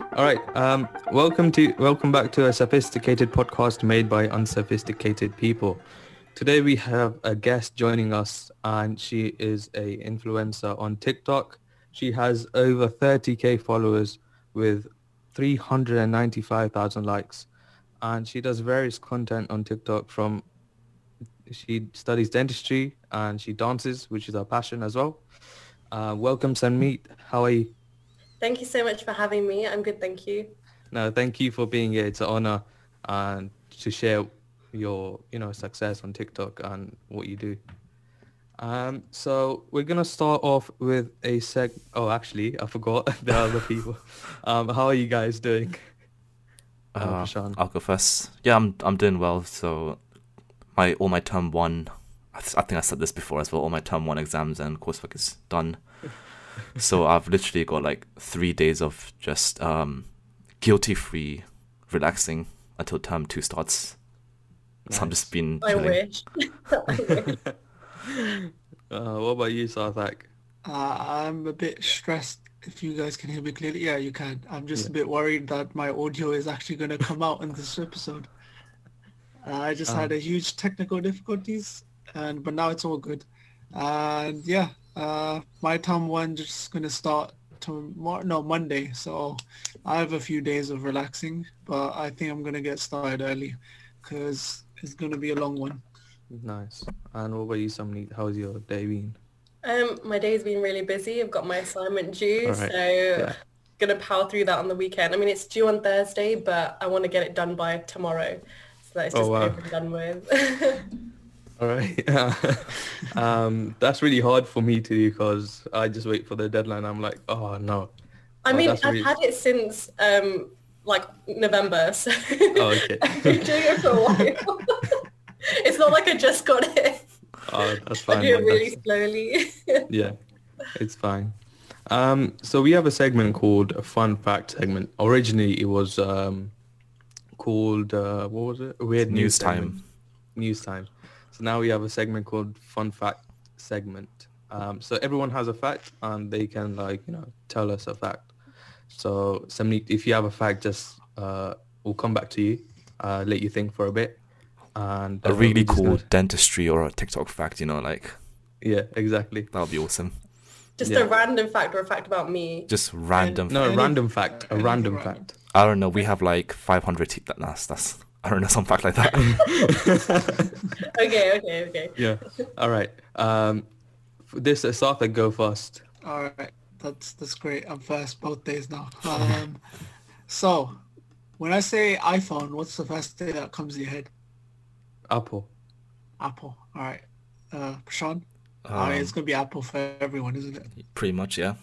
All right. Um, welcome to welcome back to a sophisticated podcast made by unsophisticated people. Today we have a guest joining us, and she is a influencer on TikTok. She has over 30k followers with 395,000 likes, and she does various content on TikTok. From she studies dentistry and she dances, which is her passion as well. Uh, welcome, Samneet. How are you? Thank you so much for having me. I'm good, thank you. No, thank you for being here. It's an honor and to share your, you know, success on TikTok and what you do. Um, so we're gonna start off with a seg. Oh, actually, I forgot the other people. Um, how are you guys doing? Uh, I'll go first. Yeah, I'm I'm doing well. So my all my term one, I, th- I think I said this before as well. All my term one exams and coursework is done. So I've literally got like three days of just um, guilty free relaxing until term two starts. Nice. So I'm just been. I wish. I wish. Uh, what about you, Sarthak? Uh, I'm a bit stressed. If you guys can hear me clearly, yeah, you can. I'm just yeah. a bit worried that my audio is actually going to come out in this episode. Uh, I just um, had a huge technical difficulties, and but now it's all good. And yeah, uh, my term one just going to start tomorrow, no Monday. So I have a few days of relaxing, but I think I'm going to get started early because it's going to be a long one. Nice. And what about you, Samni? How's your day been? Um, my day's been really busy. I've got my assignment due, right. so yeah. gonna power through that on the weekend. I mean, it's due on Thursday, but I want to get it done by tomorrow, so that it's oh, just oh, wow. done with. All right. um, that's really hard for me to do because I just wait for the deadline. I'm like, oh no. I oh, mean, I've really... had it since um, like November, so oh, okay. I've been doing it for a while it's not like I just got it. Oh, that's fine. I do it really slowly. yeah, it's fine. Um, so we have a segment called a fun fact segment. Originally, it was um, called uh, what was it? Weird news, news time. News time. So now we have a segment called fun fact segment. Um, so everyone has a fact, and they can like you know tell us a fact. So Samni, if you have a fact, just uh, we'll come back to you, uh, let you think for a bit, and a really cool gonna... dentistry or a TikTok fact, you know, like yeah, exactly. That would be awesome. Just yeah. a random fact or a fact about me. Just random. No, a random fact. A random fact. I don't know. We have like 500 teeth. That that's, that's I don't know some fact like that. okay, okay, okay. Yeah. All right. Um, this is Arthur. Go first. All right. That's that's great. I'm first both days now. Um, so when I say iPhone, what's the first thing that comes to your head? Apple. Apple. All right. Uh, Sean. Um, All right, it's gonna be Apple for everyone, isn't it? Pretty much, yeah.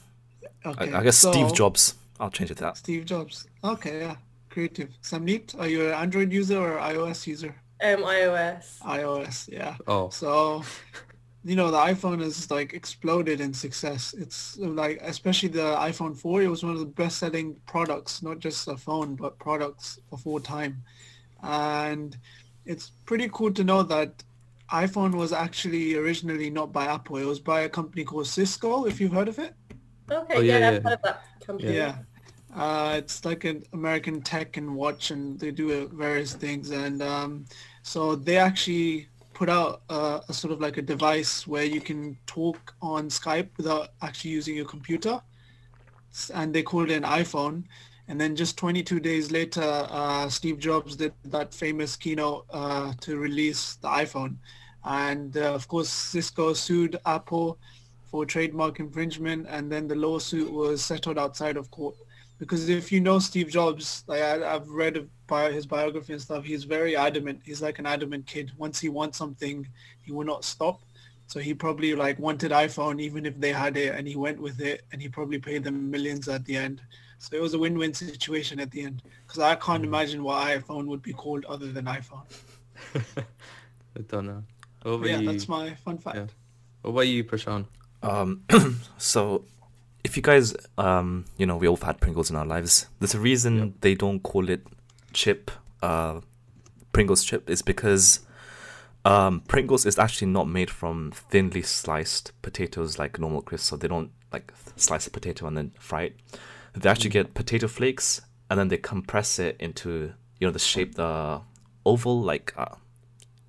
Okay. I, I guess so, Steve Jobs. I'll change it to that. Steve Jobs. Okay, yeah. Creative. Samneet, are you an Android user or iOS user? Um, iOS. iOS, yeah. Oh. So, you know, the iPhone has like exploded in success. It's like, especially the iPhone 4, it was one of the best-selling products, not just a phone, but products of all time. And it's pretty cool to know that iPhone was actually originally not by Apple. It was by a company called Cisco, if you've heard of it. Okay, oh, yeah, yeah, I've heard of that company. Yeah. Uh, it's like an American tech and watch, and they do various things. And um, so they actually put out uh, a sort of like a device where you can talk on Skype without actually using your computer. And they called it an iPhone. And then just 22 days later, uh, Steve Jobs did that famous keynote uh, to release the iPhone. And uh, of course, Cisco sued Apple for trademark infringement, and then the lawsuit was settled outside of court. Because if you know Steve Jobs, like I, have read bio, his biography and stuff, he's very adamant. He's like an adamant kid. Once he wants something, he will not stop. So he probably like wanted iPhone even if they had it, and he went with it, and he probably paid them millions at the end. So it was a win-win situation at the end because I can't mm. imagine what iPhone would be called other than iPhone. I don't know. yeah, you? that's my fun fact. Yeah. What about you, Prashant? Um, so if you guys, um, you know, we all have had Pringles in our lives. There's a reason yep. they don't call it chip, uh, Pringles chip, is because um, Pringles is actually not made from thinly sliced potatoes like normal crisps, so they don't like slice a potato and then fry it they actually mm. get potato flakes and then they compress it into you know the shape the oval like uh,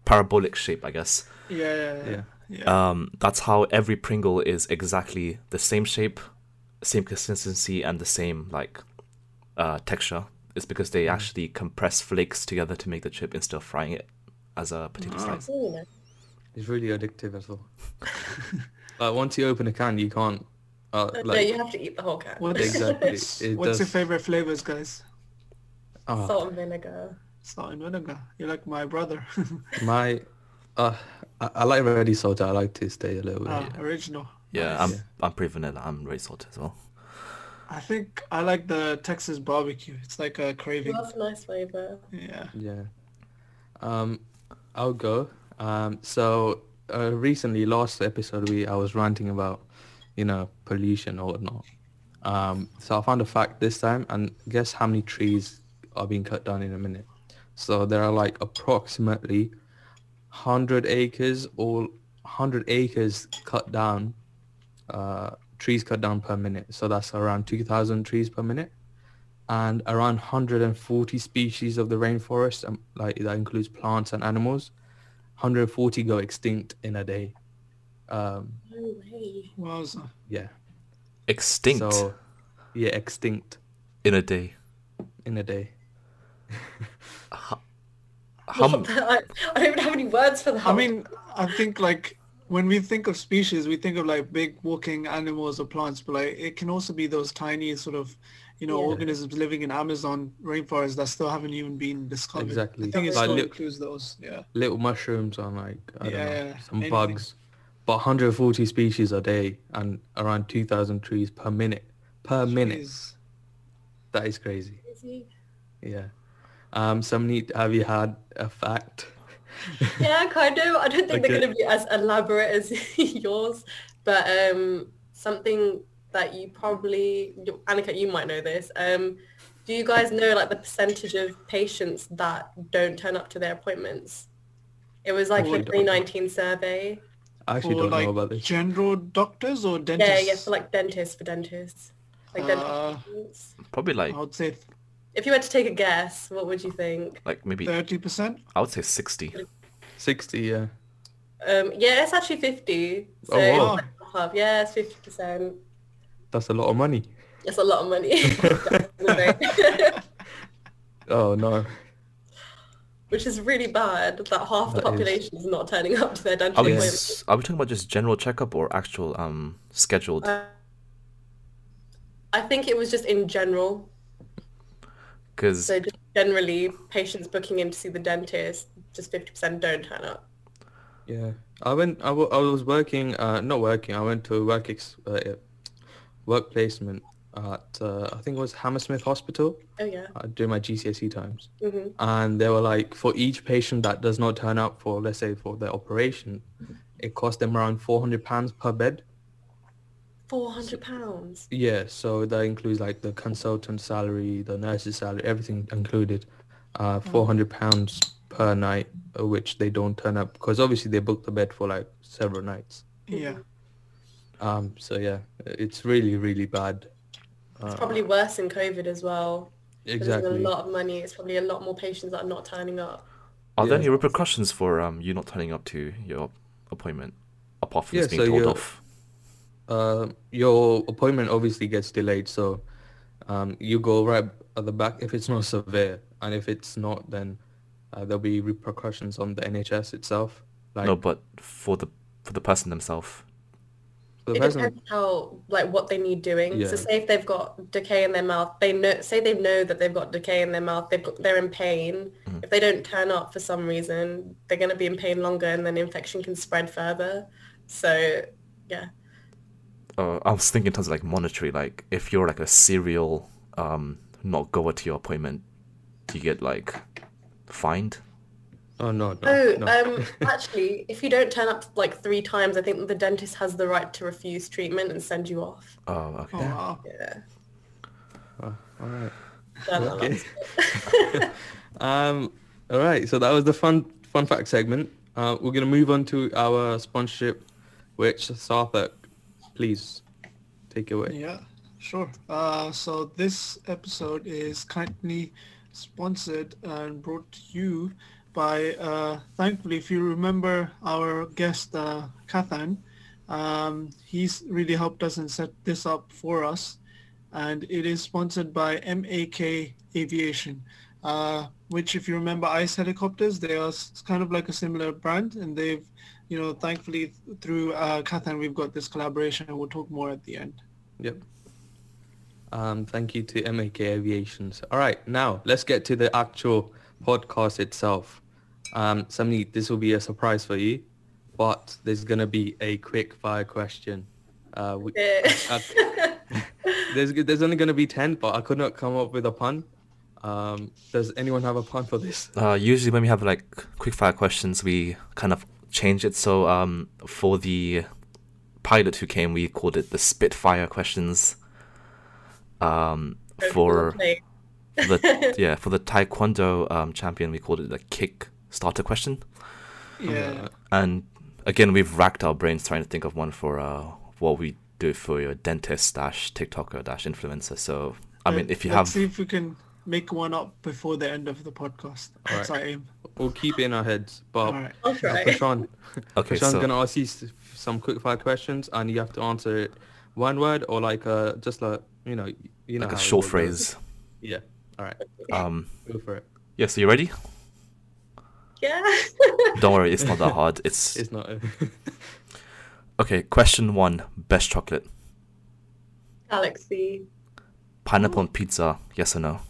parabolic shape, I guess. Yeah, yeah, yeah. yeah. Um, that's how every Pringle is exactly the same shape, same consistency, and the same like uh, texture. It's because they mm. actually compress flakes together to make the chip instead of frying it as a potato oh. slice. It's really addictive as well. like once you open a can, you can't. Uh, like, no, you have to eat the whole can. What exactly? What's does... your favorite flavors, guys? Oh. Salt and vinegar. Salt and vinegar. You're like my brother. my, uh, I, I, like ready salted. I like to stay a little bit. Uh, original. Yeah, nice. I'm I'm pretty vanilla. I'm ready salted as well. I think I like the Texas barbecue. It's like a craving. That's a nice flavor. Yeah. Yeah. Um, I'll go. Um, so uh, recently, last episode, we I was ranting about, you know, pollution or whatnot. Um, so I found a fact this time, and guess how many trees are being cut down in a minute? So there are like approximately 100 acres or 100 acres cut down, uh, trees cut down per minute. So that's around 2,000 trees per minute. And around 140 species of the rainforest, um, like that includes plants and animals, 140 go extinct in a day. Um, no way. Wowza. Yeah. Extinct? So, yeah, extinct. In a day? In a day. how, I, I don't even have any words for that. I mean, I think like when we think of species, we think of like big walking animals or plants, but like it can also be those tiny sort of, you know, yeah. organisms living in Amazon rainforest that still haven't even been discovered. Exactly. I think it like still includes those. Yeah. Little mushrooms on like I yeah, don't know, some anything. bugs, but 140 species a day and around 2,000 trees per minute. Per Jeez. minute. That is crazy. crazy. Yeah. Um, Samneet, have you had a fact? Yeah, kind of. I don't think okay. they're going to be as elaborate as yours, but um, something that you probably, Annika, you might know this. Um, do you guys know like the percentage of patients that don't turn up to their appointments? It was like oh, a 2019 survey. I actually for, don't like, know about this. General doctors or dentists? Yeah, yeah, for like dentists, for dentists. Like uh, dentists. Probably like I would say if you were to take a guess, what would you think? Like maybe thirty percent. I would say sixty. Sixty, yeah. Um, yeah, it's actually fifty. So oh wow. Yeah, it's fifty percent. That's a lot of money. It's a lot of money. oh no. Which is really bad that half that the population is... is... not turning up to their dental are we, appointments. Are we talking about just general checkup or actual um scheduled? Uh, I think it was just in general. Because so just generally, patients booking in to see the dentist, just fifty percent don't turn up. Yeah, I went. I, w- I was working. Uh, not working. I went to work ex- uh, work placement at uh, I think it was Hammersmith Hospital. Oh yeah. Uh, during my GCSE times, mm-hmm. and they were like, for each patient that does not turn up for, let's say, for the operation, it cost them around four hundred pounds per bed. Four hundred pounds. Yeah, so that includes like the consultant salary, the nurse's salary, everything included. Uh, oh. four hundred pounds per night, uh, which they don't turn up because obviously they booked the bed for like several nights. Yeah. Um. So yeah, it's really really bad. It's uh, probably worse in COVID as well. Exactly. a lot of money. It's probably a lot more patients that are not turning up. Are yeah. there any repercussions for um you not turning up to your appointment apart from yeah, being so told off? Uh, your appointment obviously gets delayed. So um, you go right at the back if it's not severe, and if it's not, then uh, there'll be repercussions on the NHS itself. Like, no, but for the for the person themselves. The it person, depends how like what they need doing. Yeah. So say if they've got decay in their mouth, they know. Say they know that they've got decay in their mouth. They've got, they're in pain. Mm. If they don't turn up for some reason, they're going to be in pain longer, and then infection can spread further. So yeah uh, I was thinking in terms of like monetary, like if you're like a serial um, not goer to your appointment, do you get like fined? Oh no! no oh, no. um, actually, if you don't turn up like three times, I think the dentist has the right to refuse treatment and send you off. Oh, okay. Oh, yeah. Oh, all right. Okay. um. All right. So that was the fun fun fact segment. Uh, we're gonna move on to our sponsorship, which Sarthak please take away. Yeah, Sure. Uh, so this episode is kindly sponsored and brought to you by, uh, thankfully, if you remember our guest, uh, Kathan, um, he's really helped us and set this up for us. And it is sponsored by MAK Aviation, uh, which if you remember ICE helicopters, they are kind of like a similar brand and they've, you know, thankfully through uh, Kathan, we've got this collaboration and we'll talk more at the end. Yep. Um, thank you to MAK Aviations. All right, now let's get to the actual podcast itself. Um, Samni, this will be a surprise for you, but there's going to be a quick fire question. Uh, we, uh, there's, there's only going to be 10, but I could not come up with a pun. Um, does anyone have a pun for this? Uh, usually when we have like quick fire questions, we kind of change it. So um, for the pilot who came, we called it the Spitfire questions um, for the yeah for the taekwondo um, champion we called it the kick starter question. Yeah. And again, we've racked our brains trying to think of one for uh, what we do for your dentist dash TikToker dash influencer. So I mean, if you Let's have, see if we can make one up before the end of the podcast. All That's right. aim. We'll keep it in our heads, but right. I'll try. Prashant, okay, Prashant's so... gonna ask you some quick fire questions, and you have to answer it one word or like uh, just like you know you know like a short phrase. Yeah. All right. Um. Go for it. Yeah. So you ready? Yeah. Don't worry, it's not that hard. It's. It's not. okay. Question one: Best chocolate. Galaxy. Pineapple on pizza? Yes or no?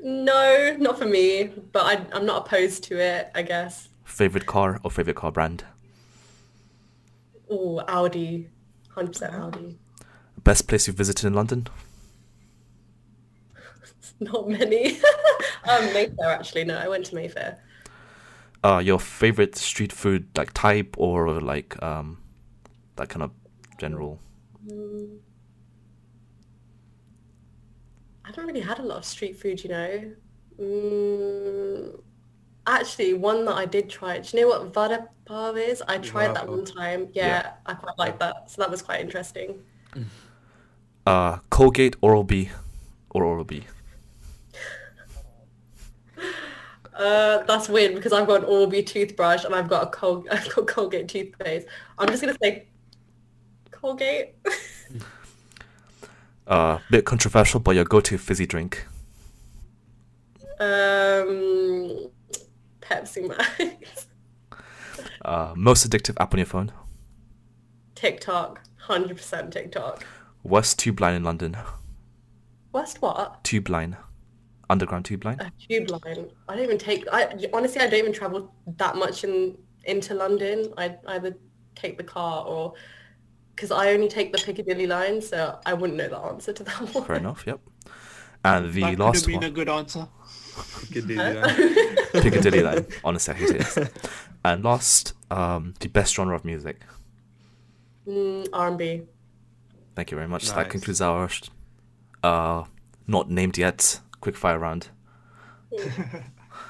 No, not for me. But I, I'm not opposed to it. I guess. Favorite car or favorite car brand? Oh, Audi. 100% Audi. Best place you've visited in London? Not many. um, Mayfair, actually. No, I went to Mayfair. Uh, your favorite street food, like type or like um, that kind of general? Mm. I haven't really had a lot of street food, you know. Mm, actually, one that I did try. Do you know what vada pav is? I tried that one time. Yeah, yeah. I quite like that. So that was quite interesting. Uh, Colgate, Oral B, or Oral B. Uh, that's weird because I've got an Oral-B toothbrush and I've got a Col- I've got Colgate toothpaste. I'm just gonna say Colgate. uh, bit controversial, but your go-to fizzy drink. Um, Pepsi Max. uh, most addictive app on your phone. TikTok, hundred percent TikTok. West Tube Line in London. West what? Tube Line. Underground Tube Line. A tube line. I don't even take. I honestly, I don't even travel that much in into London. I either take the car or because I only take the Piccadilly line, so I wouldn't know the answer to that one. Fair enough. Yep. And the that last could have been a good answer. Piccadilly line. Piccadilly line. Honestly, I hate it. And last, um, the best genre of music. Mm, R&B. Thank you very much. Nice. That concludes our uh, not named yet quick fire round.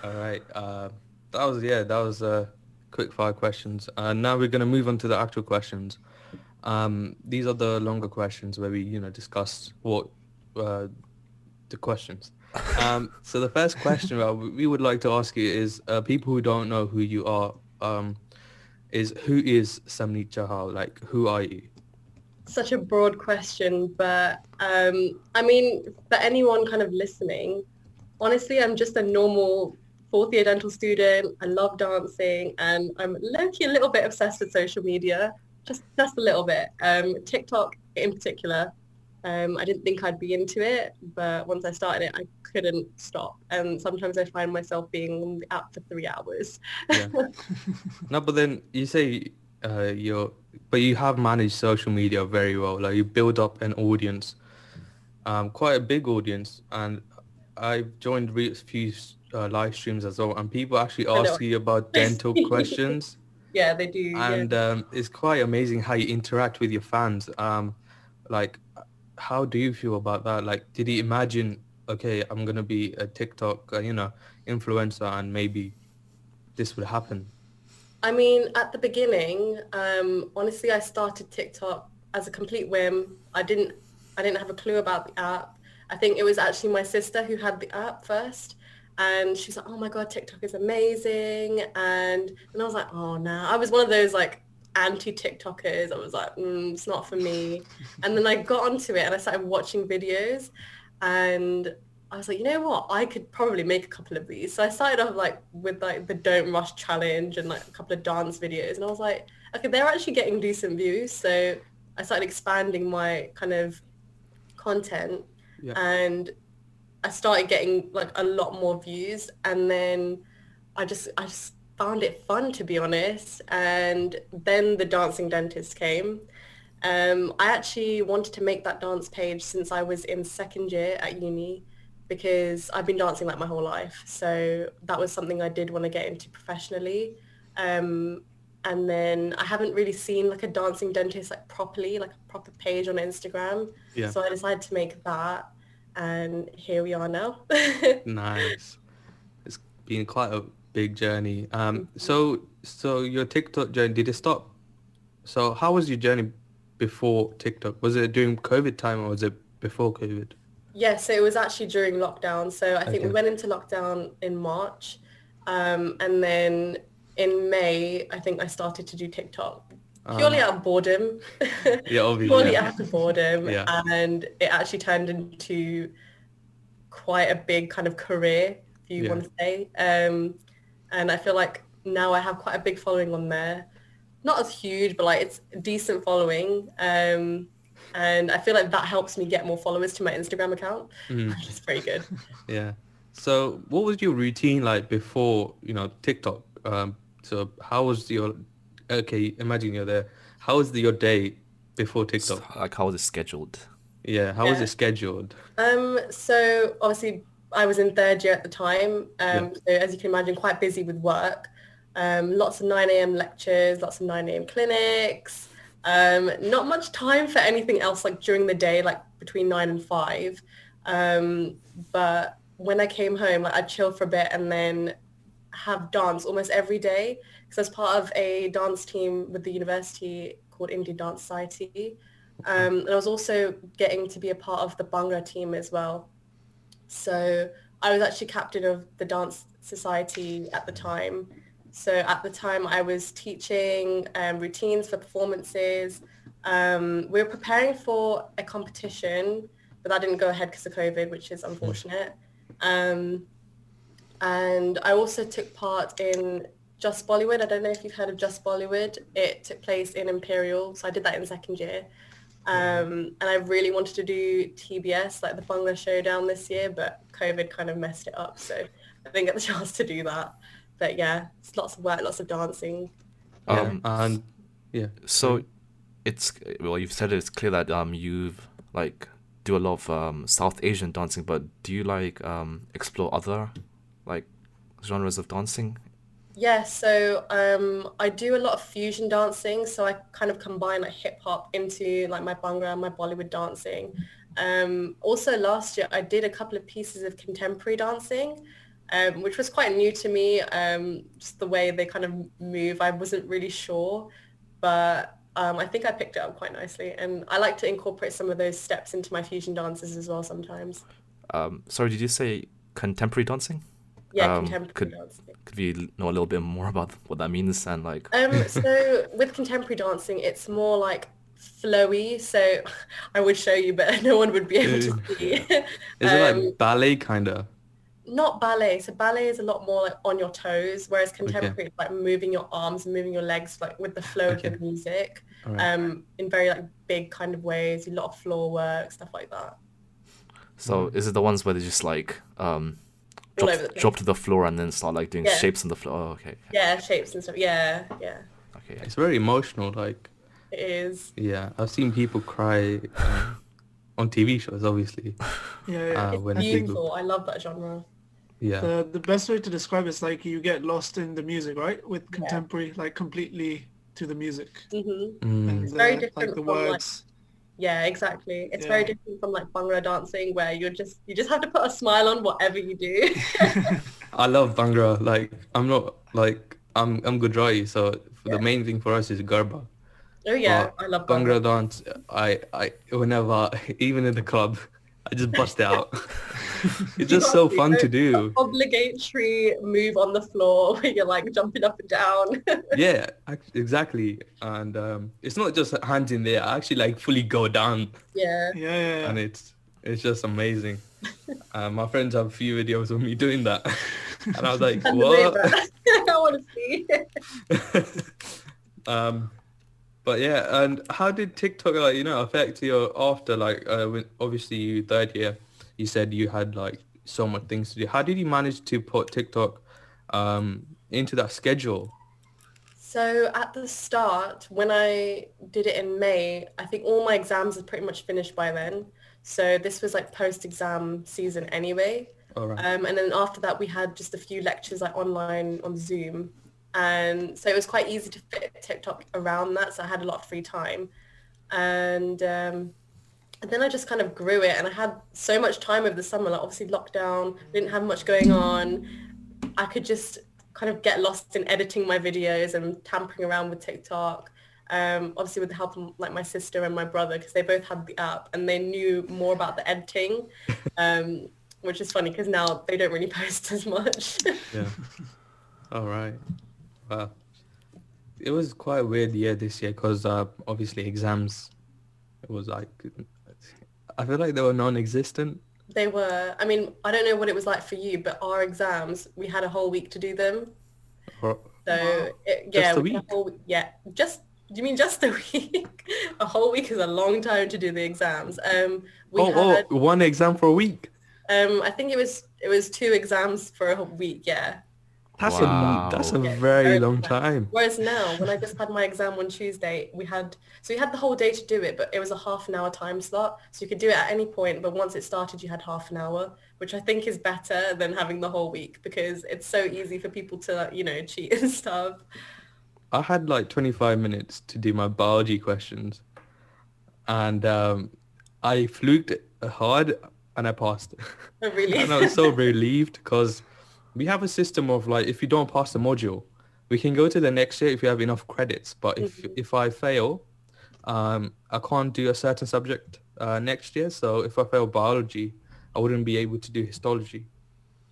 All right. Uh, that was yeah. That was uh, quick fire questions. Uh, now we're going to move on to the actual questions. Um, these are the longer questions where we you know discuss what uh, the questions. Um, so the first question well, we would like to ask you is uh, people who don't know who you are um, is who is Samneet Chahal? Like who are you? such a broad question, but um, I mean, for anyone kind of listening, honestly, I'm just a normal fourth year dental student. I love dancing and I'm low-key a little bit obsessed with social media, just, just a little bit. Um, TikTok in particular, um, I didn't think I'd be into it, but once I started it, I couldn't stop. And sometimes I find myself being on the app for three hours. yeah. No, but then you say uh, you're but you have managed social media very well. Like you build up an audience, um, quite a big audience, and I've joined a few uh, live streams as well, and people actually ask you about dental questions. Yeah, they do. And yeah. um, it's quite amazing how you interact with your fans. Um, like, how do you feel about that? Like, did you imagine, okay, I'm gonna be a TikTok, uh, you know, influencer, and maybe this would happen? I mean, at the beginning, um, honestly, I started TikTok as a complete whim. I didn't I didn't have a clue about the app. I think it was actually my sister who had the app first. And she's like, oh my God, TikTok is amazing. And, and I was like, oh no. I was one of those like anti-TikTokers. I was like, mm, it's not for me. And then I got onto it and I started watching videos and I was like, you know what? I could probably make a couple of these. So I started off like with like the Don't Rush challenge and like a couple of dance videos. And I was like, okay, they're actually getting decent views. So I started expanding my kind of content yeah. and I started getting like a lot more views. And then I just, I just found it fun to be honest. And then the dancing dentist came. Um, I actually wanted to make that dance page since I was in second year at uni because I've been dancing like my whole life. So that was something I did want to get into professionally. Um, and then I haven't really seen like a dancing dentist like properly, like a proper page on Instagram. Yeah. So I decided to make that and here we are now. nice. It's been quite a big journey. Um, mm-hmm. so so your TikTok journey, did it stop? So how was your journey before TikTok? Was it during COVID time or was it before COVID? Yeah, so it was actually during lockdown. So I think okay. we went into lockdown in March. Um, and then in May, I think I started to do TikTok purely uh, out of boredom. Yeah, obviously. purely yeah. out of boredom. Yeah. And it actually turned into quite a big kind of career, if you yeah. want to say. Um, and I feel like now I have quite a big following on there. Not as huge, but like it's decent following. Um, and I feel like that helps me get more followers to my Instagram account, mm. which is pretty good. yeah. So what was your routine like before, you know, TikTok? Um, so how was your, okay, imagine you're there. How was the, your day before TikTok? Like how was it scheduled? Yeah, how yeah. was it scheduled? Um, so obviously I was in third year at the time. Um, yeah. so as you can imagine, quite busy with work. Um, lots of 9 a.m. lectures, lots of 9 a.m. clinics, um, not much time for anything else like during the day, like between nine and five. Um, but when I came home, like, I'd chill for a bit and then have dance almost every day because I was part of a dance team with the university called Indian Dance Society. Um, and I was also getting to be a part of the Bhangra team as well. So I was actually captain of the dance society at the time. So at the time I was teaching um, routines for performances. Um, we were preparing for a competition, but that didn't go ahead because of COVID, which is unfortunate. Um, and I also took part in Just Bollywood. I don't know if you've heard of Just Bollywood. It took place in Imperial, so I did that in second year. Um, and I really wanted to do TBS, like the Bhangra Showdown this year, but COVID kind of messed it up. So I didn't get the chance to do that but yeah, it's lots of work, lots of dancing. Um, and yeah. So it's well, you've said it's clear that um you've like do a lot of um South Asian dancing, but do you like um explore other like genres of dancing? Yeah, so um, I do a lot of fusion dancing. So I kind of combine like hip hop into like my Bhangra and my Bollywood dancing. Um, also last year I did a couple of pieces of contemporary dancing um, which was quite new to me. Um, just the way they kind of move, I wasn't really sure, but um, I think I picked it up quite nicely. And I like to incorporate some of those steps into my fusion dances as well sometimes. Um, sorry, did you say contemporary dancing? Yeah, um, contemporary could, dancing. Could we know a little bit more about what that means and like? Um, so with contemporary dancing, it's more like flowy. So I would show you, but no one would be able to see. Is it like ballet kind of? not ballet. So ballet is a lot more like on your toes, whereas contemporary okay. is like moving your arms and moving your legs like with the flow okay. of the music, right. um, in very like big kind of ways. A lot of floor work, stuff like that. So is it the ones where they just like um, drop, drop to the floor and then start like doing yeah. shapes on the floor? Oh, okay. Yeah, shapes and stuff. Yeah, yeah. Okay. It's very emotional. Like. It is. Yeah, I've seen people cry. Um, on TV shows, obviously. Yeah, yeah. Uh, it's beautiful. I love that genre. Yeah. The the best way to describe it is like you get lost in the music, right? With contemporary, yeah. like completely to the music. Mm-hmm. Mm. And, it's very different like the words. Like, yeah, exactly. It's yeah. very different from like Bhangra dancing where you're just you just have to put a smile on whatever you do. I love Bhangra. Like I'm not like I'm I'm Gujarati, so yeah. the main thing for us is Garba. Oh yeah, but I love Bhangra dance. I, I, whenever, even in the club, I just bust out. it's just so fun to do. Obligatory move on the floor where you're like jumping up and down. yeah, exactly. And um, it's not just hands in there. I actually like fully go down. Yeah. Yeah. yeah, yeah. And it's it's just amazing. uh, my friends have a few videos of me doing that, and I was like, "What?" I want to see. um, but yeah, and how did TikTok like you know affect you after like uh, when obviously you third year, you said you had like so much things to do. How did you manage to put TikTok um, into that schedule? So at the start, when I did it in May, I think all my exams had pretty much finished by then. So this was like post-exam season anyway. Um, and then after that, we had just a few lectures like online on Zoom and so it was quite easy to fit TikTok around that. So I had a lot of free time, and um, and then I just kind of grew it, and I had so much time over the summer. Like obviously lockdown, didn't have much going on. I could just kind of get lost in editing my videos and tampering around with TikTok. Um, obviously with the help of like my sister and my brother because they both had the app and they knew more about the editing, um, which is funny because now they don't really post as much. yeah. All right. Well, it was quite a weird year this year because uh, obviously exams, it was like, I feel like they were non-existent. They were. I mean, I don't know what it was like for you, but our exams, we had a whole week to do them. So it, yeah, just a week? Whole, yeah, just. Do you mean just a week? a whole week is a long time to do the exams. Um, we oh, had, oh, one exam for a week. Um, I think it was it was two exams for a week. Yeah. That's wow. a that's a very long time. Whereas now, when I just had my exam on Tuesday, we had so we had the whole day to do it, but it was a half an hour time slot, so you could do it at any point. But once it started, you had half an hour, which I think is better than having the whole week because it's so easy for people to you know cheat and stuff. I had like 25 minutes to do my biology questions, and um, I fluked hard and I passed. Oh, really? and I was so relieved because we have a system of like if you don't pass the module, we can go to the next year if you have enough credits. But if mm-hmm. if I fail, um, I can't do a certain subject uh, next year. So if I fail biology, I wouldn't be able to do histology.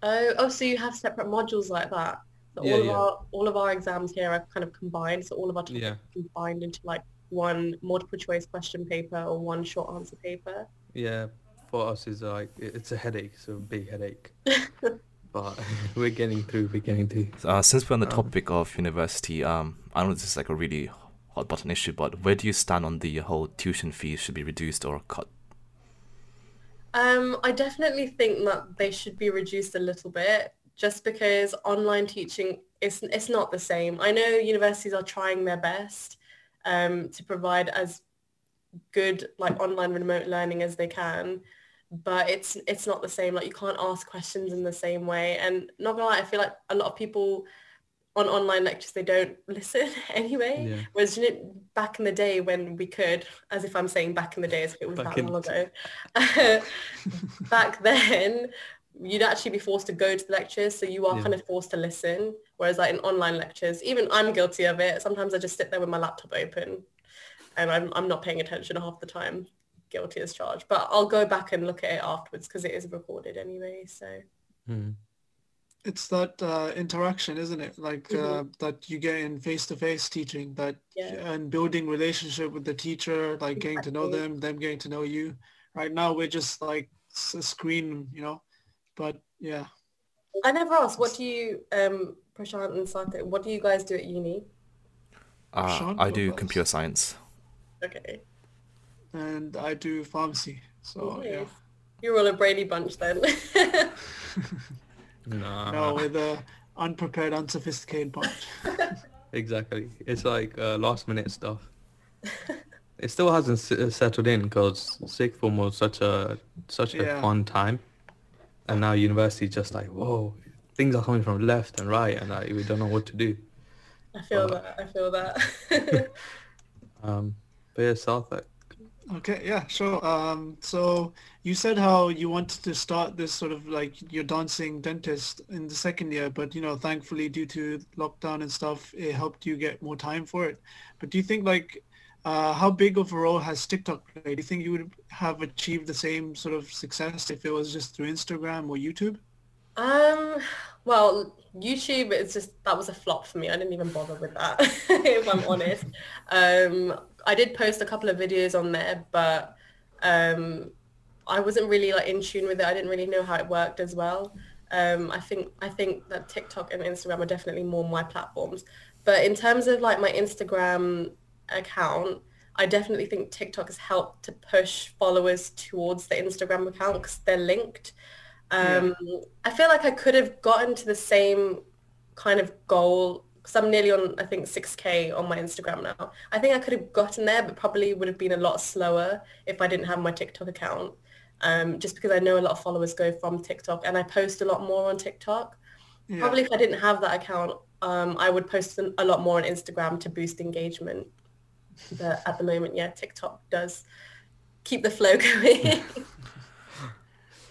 Oh, oh, so you have separate modules like that. So yeah, all of yeah. our all of our exams here are kind of combined. So all of our topics Yeah. are combined into like one multiple choice question paper or one short answer paper. Yeah, for us is like it's a headache. It's a big headache. but we're getting through. We're getting through. Uh, since we're on the um, topic of university, um, I know this is like a really hot button issue, but where do you stand on the whole tuition fees should be reduced or cut? Um, I definitely think that they should be reduced a little bit, just because online teaching is it's not the same. I know universities are trying their best um, to provide as good like online remote learning as they can but it's it's not the same like you can't ask questions in the same way. And not gonna lie i feel like a lot of people on online lectures they don't listen anyway. Yeah. whereas you know, back in the day when we could as if i'm saying back in the day as if it was Back that in long ago. Back then you'd actually be forced to go to the lectures so you are Yeah. kind of forced to listen. Whereas like in online lectures even i'm guilty of it. Sometimes i just sit there with my laptop open and i'm, I'm not paying attention half the time guilty as charged. But I'll go back and look at it afterwards because it is recorded anyway. So Hmm. It's that uh, interaction, isn't it? Like uh, that you get in face-to-face teaching, that Yeah. and building relationship with the teacher, like getting to know them, them getting to know you. Right now, we're just like a screen, you know. But yeah, I never asked, what do you, um, Prashant and Sarthak, what do you guys do at uni? Uh, I do computer science. Okay. And I do pharmacy. So yeah, You're all a Brady bunch then. Nah. no, with a unprepared, unsophisticated bunch. Exactly. It's like uh, last minute stuff. it still hasn't s- uh, settled in because sixth form was such a such a Yeah. fun time, and now university just like whoa, things are coming from left and right, and like, we don't know what to do. I feel Uh, that. I feel that. Um, but yeah, Sarthak. Okay, yeah, sure. Um, so you said how you wanted to start this sort of like your dancing dentist in the second year, but you know, thankfully due to lockdown and stuff, it helped you get more time for it. But do you think like uh, how big of a role has TikTok played? Do you think you would have achieved the same sort of success if it was just through Instagram or YouTube? Um, well, YouTube is just that was a flop for me. I didn't even bother with that, if I'm honest. Um, I did post a couple of videos on there, but um, I wasn't really like in tune with it. I didn't really know how it worked as well. Um, I think I think that TikTok and Instagram are definitely more my platforms. But in terms of like my Instagram account, I definitely think TikTok has helped to push followers towards the Instagram account because they're linked. Um, yeah. I feel like I could have gotten to the same kind of goal because I'm nearly on, I think, 6K on my Instagram now. I think I could have gotten there, but probably would have been a lot slower if I didn't have my TikTok account. Um, just because I know a lot of followers go from TikTok and I post a lot more on TikTok. Yeah. Probably if I didn't have that account, um, I would post a lot more on Instagram to boost engagement. But at the moment, yeah, TikTok does keep the flow going.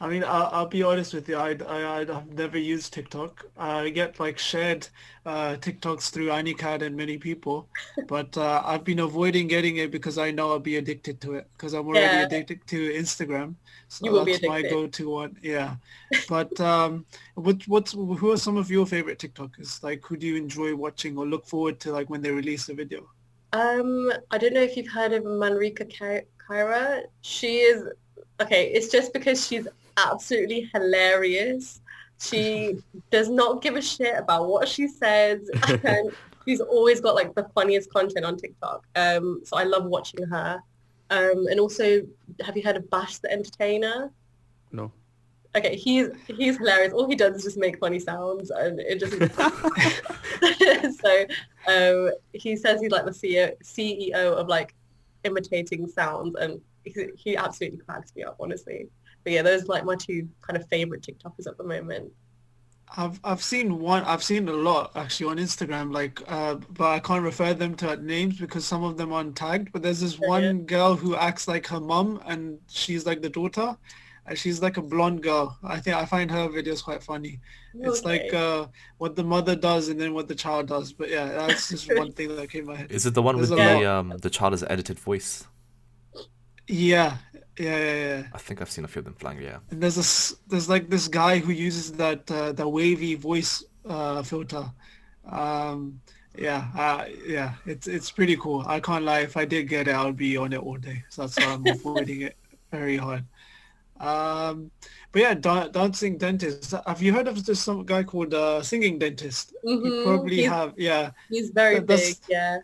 I mean, I'll, I'll, be honest with you. I, I, I've never used TikTok. I get like shared uh, TikToks through Anika and many people, but uh, I've been avoiding getting it because I know I'll be addicted to it because I'm already yeah. addicted to Instagram. So you will that's my go-to one. Yeah. But um, what, what's, who are some of your favorite TikTokers? Like, who do you enjoy watching or look forward to like when they release a video? Um, I don't know if you've heard of Manrika Kyra. She is okay. It's just because she's absolutely hilarious. She does not give a shit about what she says. And she's always got like the funniest content on TikTok. Um, so I love watching her. Um, and also, have you heard of Bash the Entertainer? No. Okay, he's he's hilarious. All he does is just make funny sounds, and it just. so um, he says he's like the CEO, CEO of like imitating sounds, and he, he absolutely cracks me up, honestly. But yeah, those are like my two kind of favorite TikTokers at the moment. I've I've seen one. I've seen a lot actually on Instagram. Like, uh, but I can't refer them to names because some of them are untagged. But there's this oh, one yeah. girl who acts like her mom, and she's like the daughter, and she's like a blonde girl. I think I find her videos quite funny. Okay. It's like uh, what the mother does and then what the child does. But yeah, that's just one thing that came to my head. Is it the one there's with the um the child as edited voice? Yeah, yeah, yeah, yeah. I think I've seen a few of them flying. Yeah. And there's this, there's like this guy who uses that uh, the wavy voice uh, filter. Um, yeah, uh, yeah, it's it's pretty cool. I can't lie. If I did get it, I would be on it all day. So that's why I'm avoiding it very hard. Um, but yeah, da- dancing dentist. Have you heard of this some guy called uh, singing dentist? Mm-hmm. You probably he's, have. Yeah. He's very big. Yeah.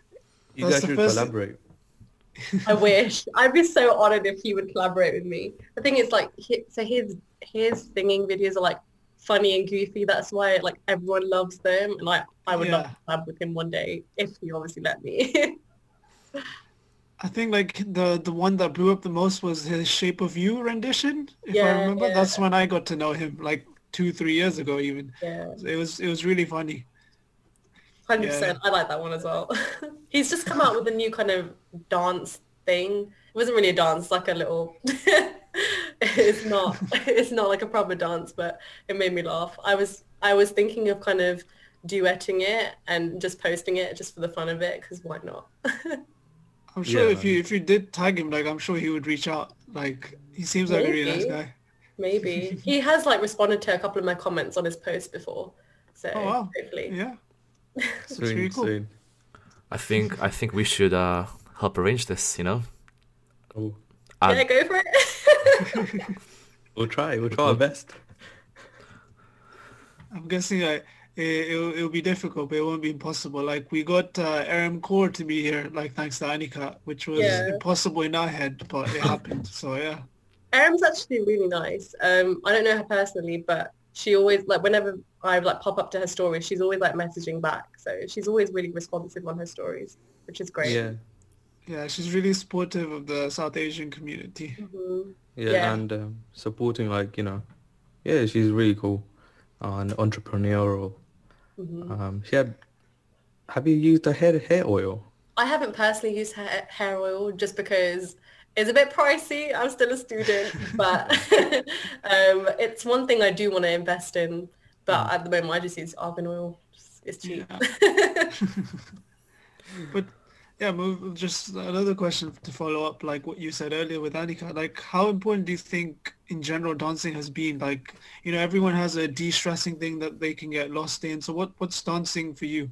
You guys should collaborate. I wish. I'd be so honored if he would collaborate with me. The thing is, like, he, so his his singing videos are like funny and goofy. That's why like everyone loves them, and like I would yeah. love to collab with him one day if he obviously let me. I think like the the one that blew up the most was his Shape of You rendition. If yeah, I remember, yeah. that's when I got to know him, like two three years ago even. Yeah. It was it was really funny. Hundred yeah. percent. I like that one as well. He's just come out with a new kind of dance thing. It wasn't really a dance, like a little. it's not. It's not like a proper dance, but it made me laugh. I was. I was thinking of kind of duetting it and just posting it just for the fun of it, because why not? I'm sure yeah. if you if you did tag him, like I'm sure he would reach out. Like he seems Maybe. like a really nice guy. Maybe he has like responded to a couple of my comments on his post before. So oh, wow. hopefully, yeah. Soon, cool. soon. I think I think we should uh, help arrange this. You know. Oh. Yeah, go for it. we'll try. We'll try our best. I'm guessing like it, it'll, it'll be difficult, but it won't be impossible. Like we got uh, Aram Core to be here, like thanks to Anika, which was yeah. impossible in our head, but it happened. So yeah. Aram's actually really nice. Um, I don't know her personally, but she always like whenever I like pop up to her stories, she's always like messaging back. So she's always really responsive on her stories, which is great. Yeah. Yeah, she's really supportive of the South Asian community. Mm-hmm. Yeah, yeah, and um, supporting like you know, yeah, she's really cool uh, and entrepreneurial. Mm-hmm. Um, she had. Have you used her hair hair oil? I haven't personally used hair, hair oil just because it's a bit pricey. I'm still a student, but um, it's one thing I do want to invest in. But mm. at the moment, I just use argan oil. It's cheap. Yeah. but yeah, move. Just another question to follow up, like what you said earlier with Anika. Like, how important do you think, in general, dancing has been? Like, you know, everyone has a de-stressing thing that they can get lost in. So, what what's dancing for you?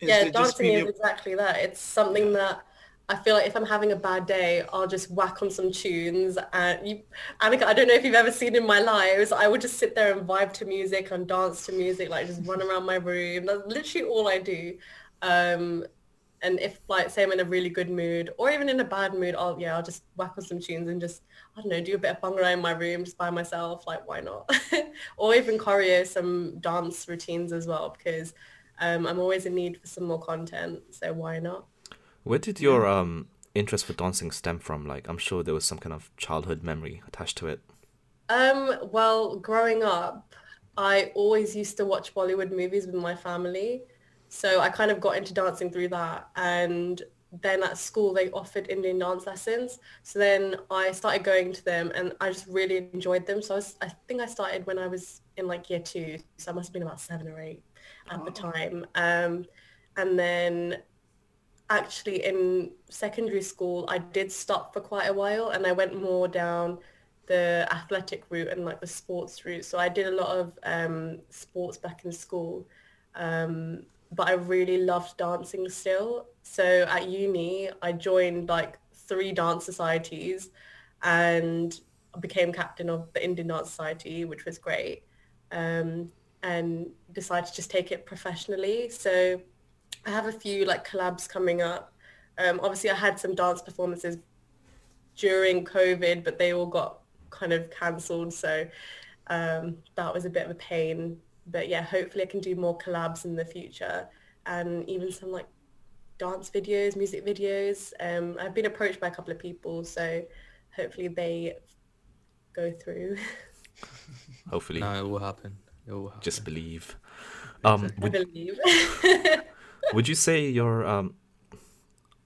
Is yeah, dancing is exactly that. It's something that I feel like if I'm having a bad day, I'll just whack on some tunes. And you, Anika, I don't know if you've ever seen in my lives, I would just sit there and vibe to music and dance to music, like just run around my room. That's literally all I do. Um, and if like say I'm in a really good mood or even in a bad mood, I'll yeah, I'll just whack on some tunes and just I don't know, do a bit of bhangra in my room just by myself. Like why not? or even choreo some dance routines as well because um, I'm always in need for some more content. So why not? Where did your um interest for dancing stem from? Like I'm sure there was some kind of childhood memory attached to it. Um, well, growing up, I always used to watch Bollywood movies with my family. So I kind of got into dancing through that. And then at school, they offered Indian dance lessons. So then I started going to them and I just really enjoyed them. So I, was, I think I started when I was in like year two. So I must have been about seven or eight at oh. the time. Um, and then actually in secondary school, I did stop for quite a while and I went more down the athletic route and like the sports route. So I did a lot of um, sports back in school. Um, but I really loved dancing still. So at uni, I joined like three dance societies and became captain of the Indian Dance Society, which was great, um, and decided to just take it professionally. So I have a few like collabs coming up. Um, obviously, I had some dance performances during COVID, but they all got kind of cancelled. So um, that was a bit of a pain but yeah, hopefully I can do more collabs in the future and even some like dance videos, music videos. Um, I've been approached by a couple of people, so hopefully they go through. hopefully. No, it will happen. It will happen. Just believe. Um, would, believe. would you say your um,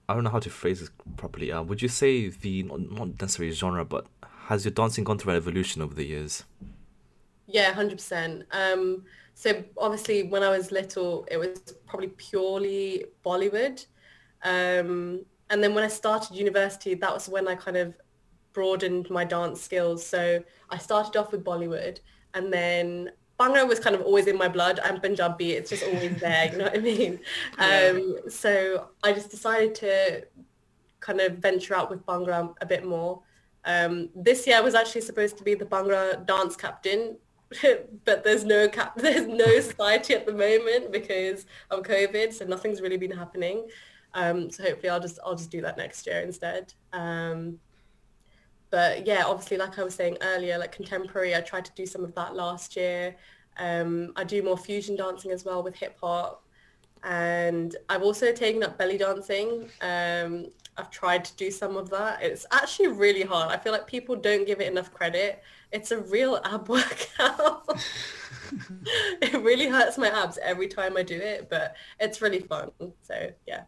I don't know how to phrase this properly. Uh, would you say the not necessarily genre, but has your dancing gone through an evolution over the years? Yeah, hundred um, percent. So obviously, when I was little, it was probably purely Bollywood, um, and then when I started university, that was when I kind of broadened my dance skills. So I started off with Bollywood, and then Bhangra was kind of always in my blood. I'm Punjabi; it's just always there. You know what I mean? Yeah. Um, so I just decided to kind of venture out with Bhangra a bit more. Um, this year I was actually supposed to be the Bhangra dance captain but there's no cap there's no society at the moment because of covid so nothing's really been happening um, so hopefully i'll just i'll just do that next year instead um, but yeah obviously like i was saying earlier like contemporary i tried to do some of that last year um, i do more fusion dancing as well with hip hop and i've also taken up belly dancing um, i've tried to do some of that it's actually really hard i feel like people don't give it enough credit it's a real ab workout. it really hurts my abs every time I do it, but it's really fun. So yeah.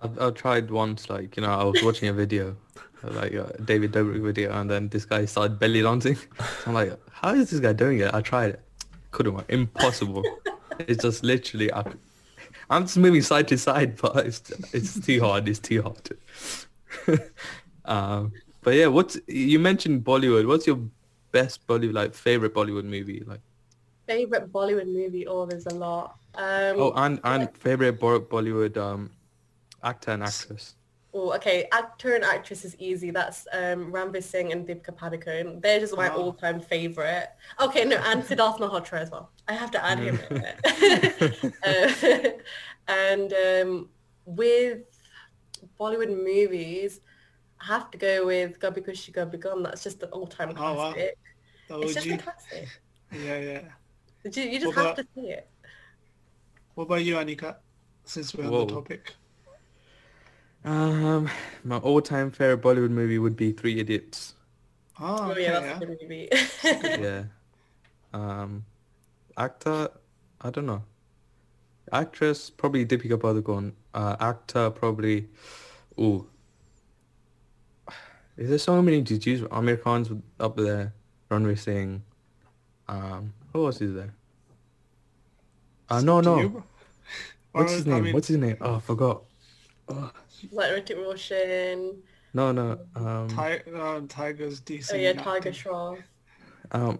I've, I've tried once, like, you know, I was watching a video, like a David Dobrik video, and then this guy started belly dancing. So I'm like, how is this guy doing it? I tried it. Couldn't work. Impossible. it's just literally, I, I'm just moving side to side, but it's, it's too hard. It's too hard. um, but yeah, what's, you mentioned Bollywood. What's your best Bollywood, like favorite Bollywood movie, like favorite Bollywood movie? Oh, there's a lot. Um, oh, and and favorite Bollywood um, actor and actress. Oh, okay. Actor and actress is easy. That's um, Ranveer Singh and Deepika Padukone. They're just my oh. all-time favorite. Okay, no, and Sidharth Malhotra as well. I have to add him uh, and um, with Bollywood movies, I have to go with Kabhi Khushi Kabhie Gham. That's just an all-time classic. Oh, wow. It's just a classic. yeah, yeah. You, you just what have about, to see it. What about you, Anika? Since we're Whoa. on the topic. Um, my all-time favorite Bollywood movie would be Three Idiots. Oh, okay, oh yeah, that's yeah. a good movie. yeah. Um, actor, I don't know. Actress, probably Deepika Padukone. Uh, actor, probably, ooh, is there so many to choose? Aamir Khan's up there, Ranveer Singh. Um, who else is there? Uh, no, no. What's his name? What's his name? Oh, I forgot. Oh. Like Hrithik Roshan. No, no. Um, Ty- uh, Tiger's DC. Oh yeah, Tiger Shroff. Um,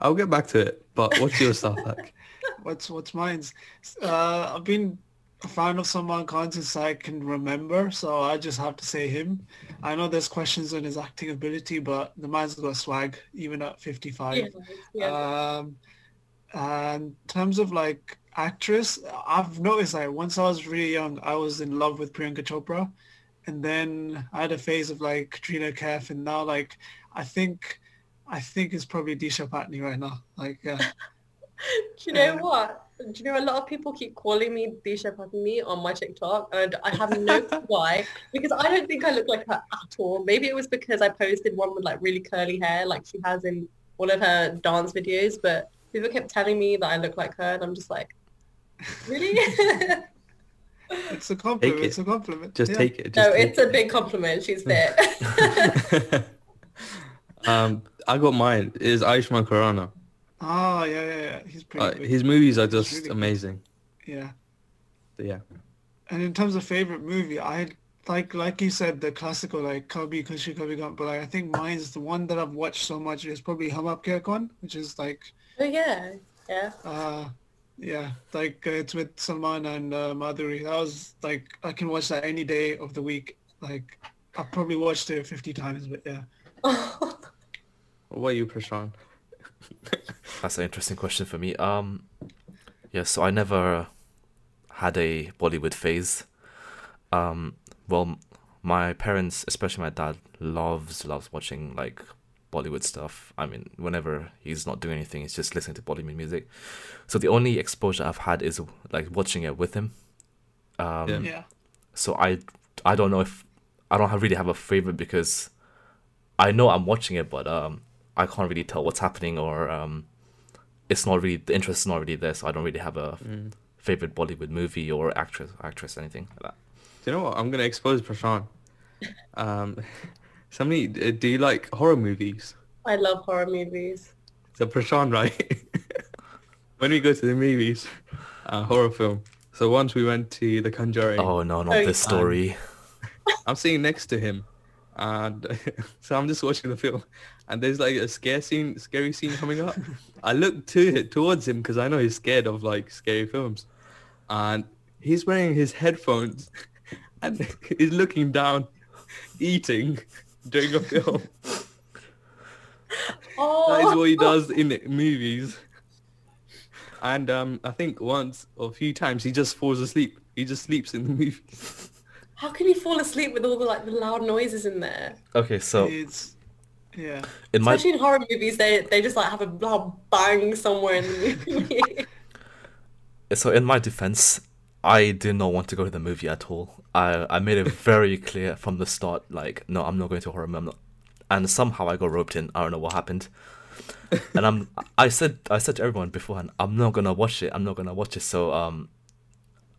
I'll get back to it. But what's your stuff like? what's what's mine's? Uh, I've been a fan of Salman Khan since I can remember, so I just have to say him. I know there's questions on his acting ability, but the man's got swag even at 55. Yeah, yeah. Um, and in terms of like actress, I've noticed that once I was really young, I was in love with Priyanka Chopra, and then I had a phase of like Katrina Kaif, and now like I think I think it's probably Disha Patani right now. Like, uh, do you know uh, what? Do you know a lot of people keep calling me Disha Patani on my TikTok, and I have no clue why. Because I don't think I look like her at all. Maybe it was because I posted one with like really curly hair, like she has in one of her dance videos. But people kept telling me that I look like her, and I'm just like, really? it's a compliment. It. It's a compliment. Just yeah. take it. Just no, it's it. a big compliment. She's fit. um, I got mine. Is Ayushmann Khurrana. Oh yeah, yeah, yeah. He's pretty. Uh, his movies are just really amazing. Good. Yeah. Yeah. And in terms of favorite movie, I like like you said the classical like Kabhi Khushi Kabhie Gham, but like, I think mine's the one that I've watched so much is probably Hum Aapke Kaun, which is like. Oh yeah, yeah. Uh, yeah, like uh, it's with Salman and uh, Madhuri. That was like I can watch that any day of the week. Like I've probably watched it 50 times, but yeah. what are you, Prashant? That's an interesting question for me. Um, yeah, so I never had a Bollywood phase. Um, well, my parents, especially my dad, loves loves watching like Bollywood stuff. I mean, whenever he's not doing anything, he's just listening to Bollywood music. So the only exposure I've had is like watching it with him. Um, yeah. yeah. So I I don't know if I don't have, really have a favorite because I know I'm watching it, but um, I can't really tell what's happening or um, it's not really the interest is not really there. So I don't really have a mm. favorite Bollywood movie or actress, actress, anything like that. Do you know what? I'm gonna expose Prashant. Um, somebody, uh, do you like horror movies? I love horror movies. So Prashant, right? when we go to the movies, uh, horror film. So once we went to The Conjuring. Oh no, not oh, this story. I'm sitting next to him, and so I'm just watching the film, and there's like a scare scene, scary scene coming up. I look to it towards him because I know he's scared of like scary films, and he's wearing his headphones, and he's looking down, eating during a film. Oh. That is what he does in movies. And um, I think once or a few times he just falls asleep. He just sleeps in the movies. How can you fall asleep with all the like the loud noises in there? Okay, so it's yeah. In Especially my... in horror movies, they they just like have a loud bang somewhere in the movie. so in my defense, I did not want to go to the movie at all. I I made it very clear from the start, like, no, I'm not going to horror movie. And somehow I got roped in. I don't know what happened. and I'm I said I said to everyone beforehand, I'm not gonna watch it. I'm not gonna watch it. So um,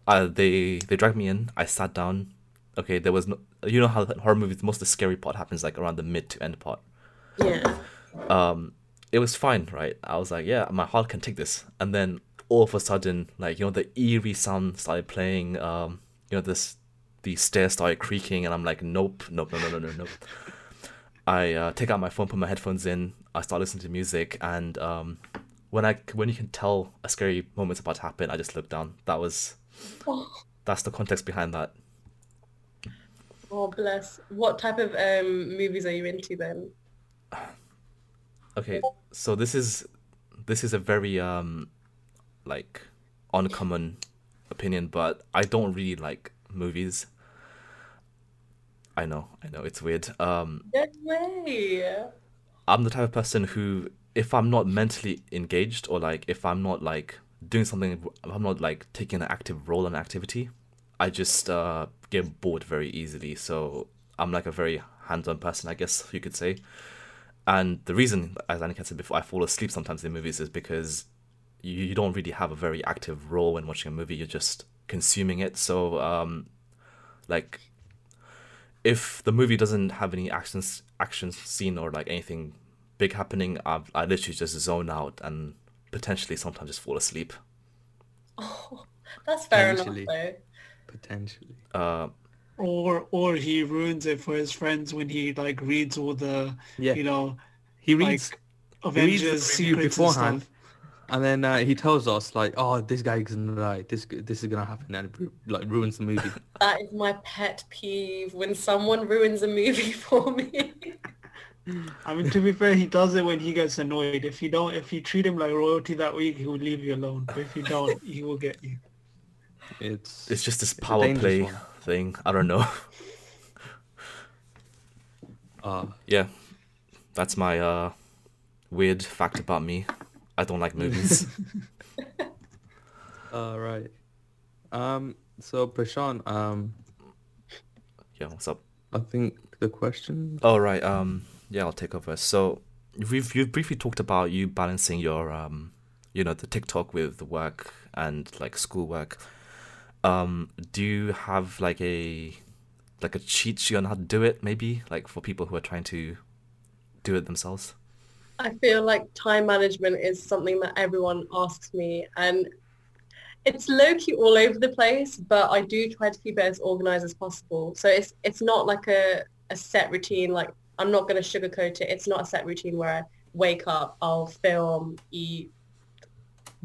I, they they dragged me in. I sat down. Okay, there was no. You know how horror movies, most of the scary part happens like around the mid to end part. Yeah. Um, it was fine, right? I was like, yeah, my heart can take this. And then all of a sudden, like you know, the eerie sound started playing. Um, you know, this the stairs started creaking, and I'm like, nope, nope, no, no, no, no, nope. I uh, take out my phone, put my headphones in. I start listening to music, and um, when I when you can tell a scary moment's about to happen, I just look down. That was that's the context behind that. Oh bless! What type of um, movies are you into then? Okay, so this is this is a very um like uncommon opinion, but I don't really like movies. I know, I know, it's weird. Um, no way. I'm the type of person who, if I'm not mentally engaged or like if I'm not like doing something, I'm not like taking an active role in an activity, I just uh, get bored very easily. So I'm like a very hands-on person, I guess you could say. And the reason, as Anika said before, I fall asleep sometimes in movies is because you, you don't really have a very active role when watching a movie. You're just consuming it. So, um, like, if the movie doesn't have any action action scene or like anything big happening, I, I literally just zone out and potentially sometimes just fall asleep. Oh, that's fair enough though. Potentially. Uh, or or he ruins it for his friends when he like reads all the yeah. you know he reads like, Avengers he reads beforehand. And, and then uh, he tells us like, "Oh, this guy's gonna die. This this is gonna happen," and it, like ruins the movie. That is my pet peeve when someone ruins a movie for me. I mean, to be fair, he does it when he gets annoyed. If you don't, if you treat him like royalty that week, he will leave you alone. But if you don't, he will get you. It's it's just this power play one. thing. I don't know. uh, yeah, that's my uh, weird fact about me. I don't like movies. All right. Um. So Prashant. Um. Yeah. What's up? I think the question. Oh right. Um yeah, I'll take over. So we've you briefly talked about you balancing your um, you know, the TikTok with the work and like schoolwork. Um, do you have like a like a cheat sheet on how to do it? Maybe like for people who are trying to do it themselves. I feel like time management is something that everyone asks me, and it's low key all over the place. But I do try to keep it as organized as possible. So it's it's not like a a set routine like I'm not going to sugarcoat it. It's not a set routine where I wake up, I'll film, eat,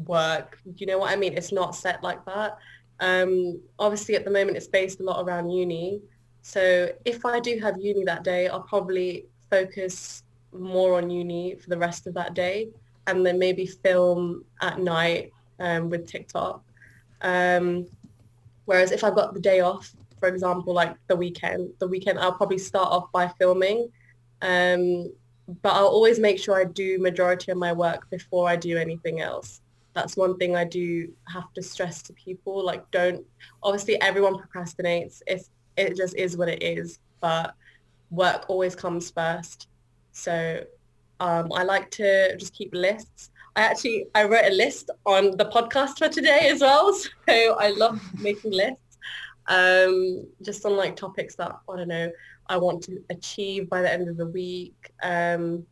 work. You know what I mean? It's not set like that. Um, obviously, at the moment, it's based a lot around uni. So if I do have uni that day, I'll probably focus more on uni for the rest of that day and then maybe film at night um, with TikTok. Um, whereas if I've got the day off, for example, like the weekend, the weekend I'll probably start off by filming um, but I'll always make sure I do majority of my work before I do anything else. That's one thing I do have to stress to people. Like don't, obviously everyone procrastinates. It's, it just is what it is, but work always comes first. So um, I like to just keep lists. I actually, I wrote a list on the podcast for today as well. So I love making lists um, just on like topics that, I don't know, I want to achieve by the end of the week. Um,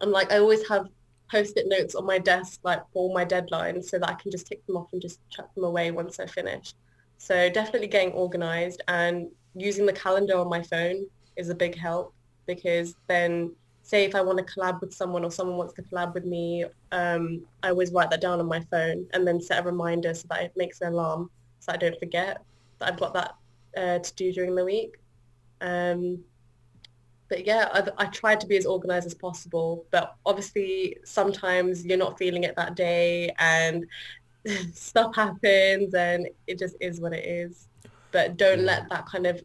and like I always have post-it notes on my desk like for my deadlines so that I can just tick them off and just chuck them away once I finish. So definitely getting organized and using the calendar on my phone is a big help because then say if I want to collab with someone or someone wants to collab with me, um, I always write that down on my phone and then set a reminder so that it makes an alarm so I don't forget that I've got that uh, to do during the week. Um, but yeah, I, I tried to be as organized as possible. But obviously, sometimes you're not feeling it that day, and stuff happens, and it just is what it is. But don't let that kind of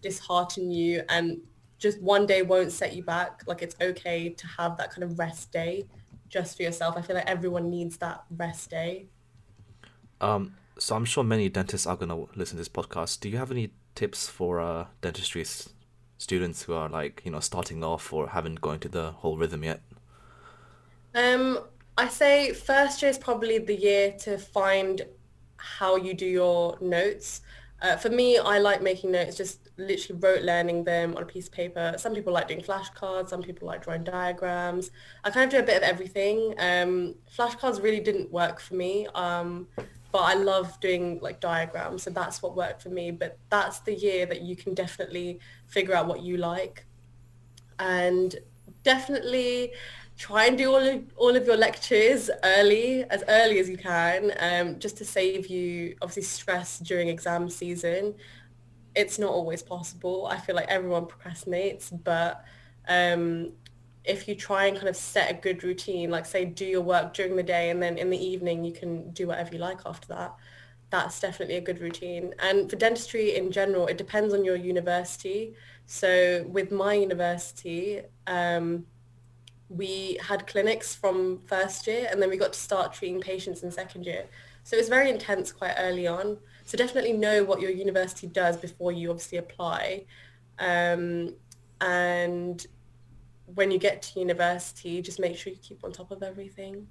dishearten you, and just one day won't set you back. Like it's okay to have that kind of rest day just for yourself. I feel like everyone needs that rest day. Um, so I'm sure many dentists are gonna listen to this podcast. Do you have any tips for uh, dentistry students who are like you know starting off or haven't gone to the whole rhythm yet? Um, I say first year is probably the year to find how you do your notes. Uh, for me, I like making notes, just literally rote learning them on a piece of paper. Some people like doing flashcards, some people like drawing diagrams. I kind of do a bit of everything. Um, flashcards really didn't work for me. Um, but I love doing like diagrams, so that's what worked for me. But that's the year that you can definitely figure out what you like, and definitely try and do all of, all of your lectures early, as early as you can, um, just to save you obviously stress during exam season. It's not always possible. I feel like everyone procrastinates, but um, if you try and kind of set a good routine, like say do your work during the day and then in the evening you can do whatever you like after that, that's definitely a good routine. And for dentistry in general, it depends on your university. So with my university, um, we had clinics from first year and then we got to start treating patients in second year. So it was very intense quite early on. So definitely know what your university does before you obviously apply. Um, and when you get to university, just make sure you keep on top of everything.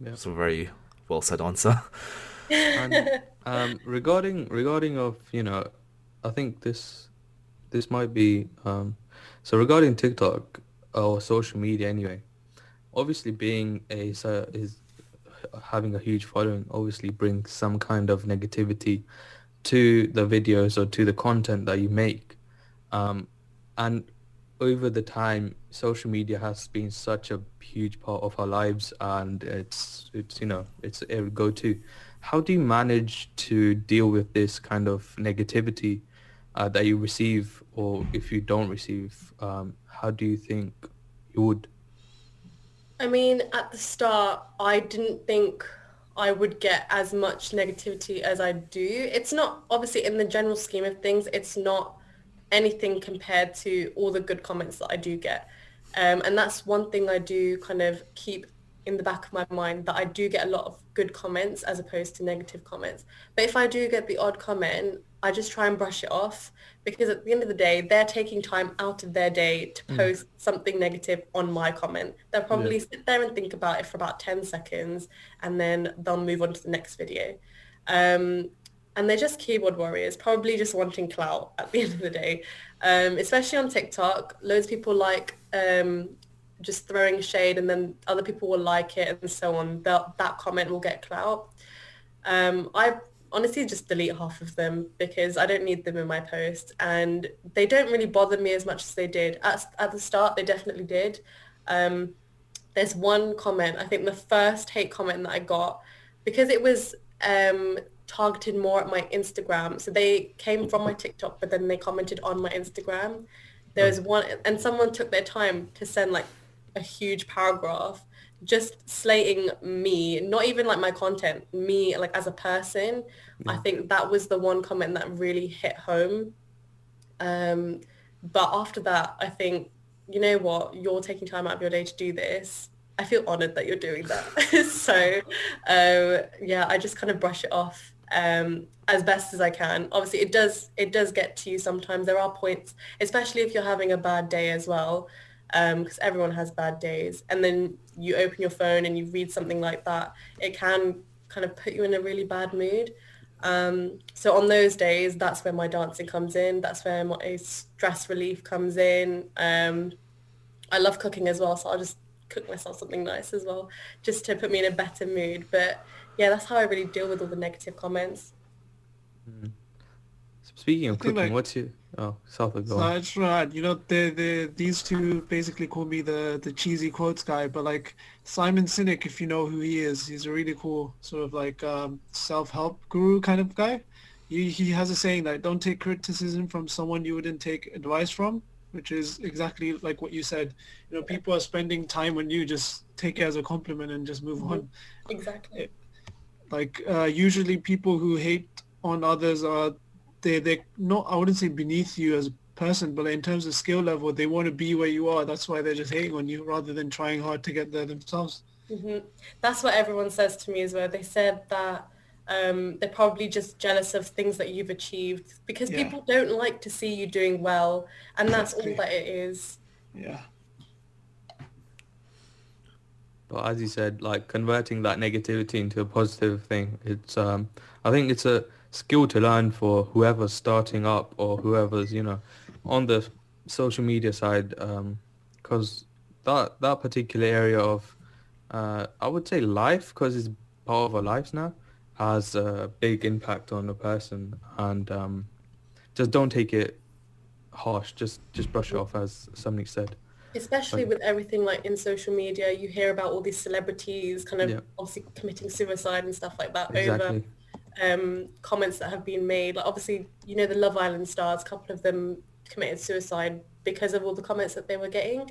Yeah. It's a very well said answer. and, um, regarding regarding of you know, I think this this might be um, so regarding TikTok or social media anyway. Obviously, being a so is having a huge following obviously brings some kind of negativity to the videos or to the content that you make. Um, and over the time, social media has been such a huge part of our lives, and it's it's you know it's a go-to. How do you manage to deal with this kind of negativity uh, that you receive, or if you don't receive, um, how do you think you would? I mean, at the start, I didn't think I would get as much negativity as I do. It's not obviously in the general scheme of things, it's not anything compared to all the good comments that I do get. Um, and that's one thing I do kind of keep in the back of my mind that I do get a lot of good comments as opposed to negative comments. But if I do get the odd comment, I just try and brush it off because at the end of the day, they're taking time out of their day to mm. post mm. something negative on my comment. They'll probably yeah. sit there and think about it for about 10 seconds and then they'll move on to the next video. Um, and they're just keyboard warriors, probably just wanting clout at the end of the day. Um, especially on TikTok, loads of people like um, just throwing shade and then other people will like it and so on. That, that comment will get clout. Um, I honestly just delete half of them because I don't need them in my post and they don't really bother me as much as they did. At, at the start, they definitely did. Um, there's one comment, I think the first hate comment that I got, because it was um, targeted more at my Instagram. So they came from my TikTok, but then they commented on my Instagram. There was one, and someone took their time to send like a huge paragraph just slating me, not even like my content, me like as a person. Yeah. I think that was the one comment that really hit home. Um, but after that, I think, you know what, you're taking time out of your day to do this. I feel honored that you're doing that. so um, yeah, I just kind of brush it off um, as best as I can. Obviously, it does it does get to you sometimes. There are points, especially if you're having a bad day as well, because um, everyone has bad days. And then you open your phone and you read something like that, it can kind of put you in a really bad mood. Um, so on those days, that's where my dancing comes in. That's where my stress relief comes in. Um, I love cooking as well, so I'll just cook myself something nice as well, just to put me in a better mood. But yeah, that's how I really deal with all the negative comments. Mm. Speaking of cooking, like, what's your oh South go on. That's right. You know, the the these two basically call me the the cheesy quotes guy, but like Simon Sinek, if you know who he is, he's a really cool sort of like um, self help guru kind of guy. He he has a saying that don't take criticism from someone you wouldn't take advice from, which is exactly like what you said. You know, people are spending time on you, just take it as a compliment and just move mm-hmm. on. Exactly. It, like uh, usually people who hate on others are they they not I wouldn't say beneath you as a person, but in terms of skill level, they want to be where you are. That's why they're just hating on you rather than trying hard to get there themselves. Mm-hmm. That's what everyone says to me as well. They said that um, they're probably just jealous of things that you've achieved because yeah. people don't like to see you doing well, and that's all that it is. Yeah. But as you said, like converting that negativity into a positive thing, it's um, I think it's a skill to learn for whoever's starting up or whoever's you know on the social media side because um, that that particular area of uh, I would say life because it's part of our lives now has a big impact on a person and um, just don't take it harsh just just brush it off as somebody said especially with everything like in social media you hear about all these celebrities kind of yeah. obviously committing suicide and stuff like that exactly. over um, comments that have been made. Like obviously, you know, the Love Island stars, a couple of them committed suicide because of all the comments that they were getting.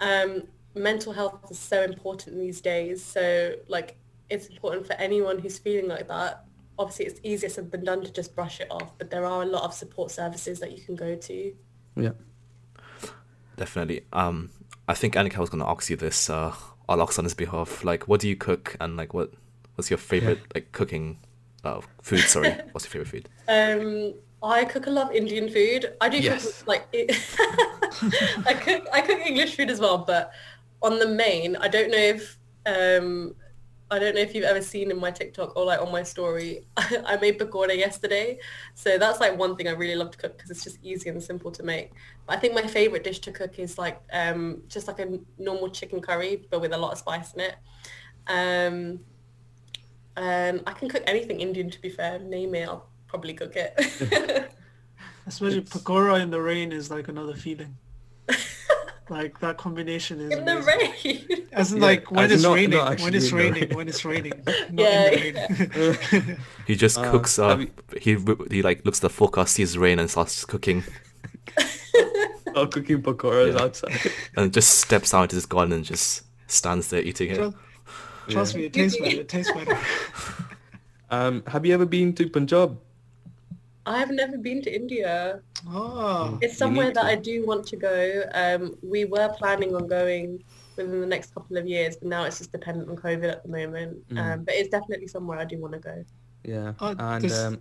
Um, mental health is so important these days. So like, it's important for anyone who's feeling like that. Obviously, it's easier said than done to just brush it off, but there are a lot of support services that you can go to. Yeah, definitely. Um, I think Anika was going to ask you this. Uh, I'll ask on his behalf. Like, what do you cook, and like, what what's your favorite yeah. like cooking Oh, food. Sorry, what's your favorite food? Um, I cook a lot of Indian food. I do yes. cook like I cook I cook English food as well, but on the main, I don't know if um, I don't know if you've ever seen in my TikTok or like on my story. I made pakora yesterday, so that's like one thing I really love to cook because it's just easy and simple to make. But I think my favorite dish to cook is like um, just like a normal chicken curry, but with a lot of spice in it. Um, um, I can cook anything Indian, to be fair. Name it, I'll probably cook it. Especially pakora in the rain is like another feeling. like that combination is in amazing. the rain. As in yeah, like when it's, not, raining, not when it's raining, when it's raining, yeah, yeah. he just uh, cooks up. You... He he like looks at the forecast, sees rain, and starts cooking. oh, cooking pakoras yeah. outside. And just steps out into his garden and just stands there eating it. Trust, trust me, it tastes better. It tastes better. Um, have you ever been to Punjab? I've never been to India. Oh, it's somewhere that I do want to go. Um, we were planning on going within the next couple of years, but now it's just dependent on COVID at the moment. Mm. Um, but it's definitely somewhere I do want to go. Yeah, uh, and this, um,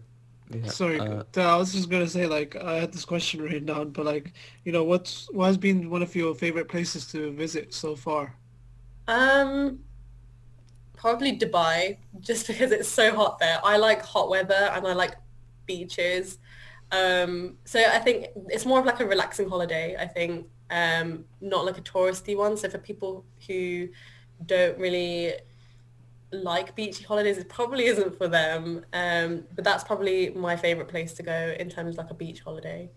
yeah, sorry, uh, I was just gonna say like I had this question written down, but like you know what's what has been one of your favorite places to visit so far? Um, probably Dubai, just because it's so hot there. I like hot weather and I like beaches. Um, so I think it's more of like a relaxing holiday. I think um, not like a touristy one. So for people who don't really like beachy holidays, it probably isn't for them. Um, but that's probably my favorite place to go in terms of like a beach holiday.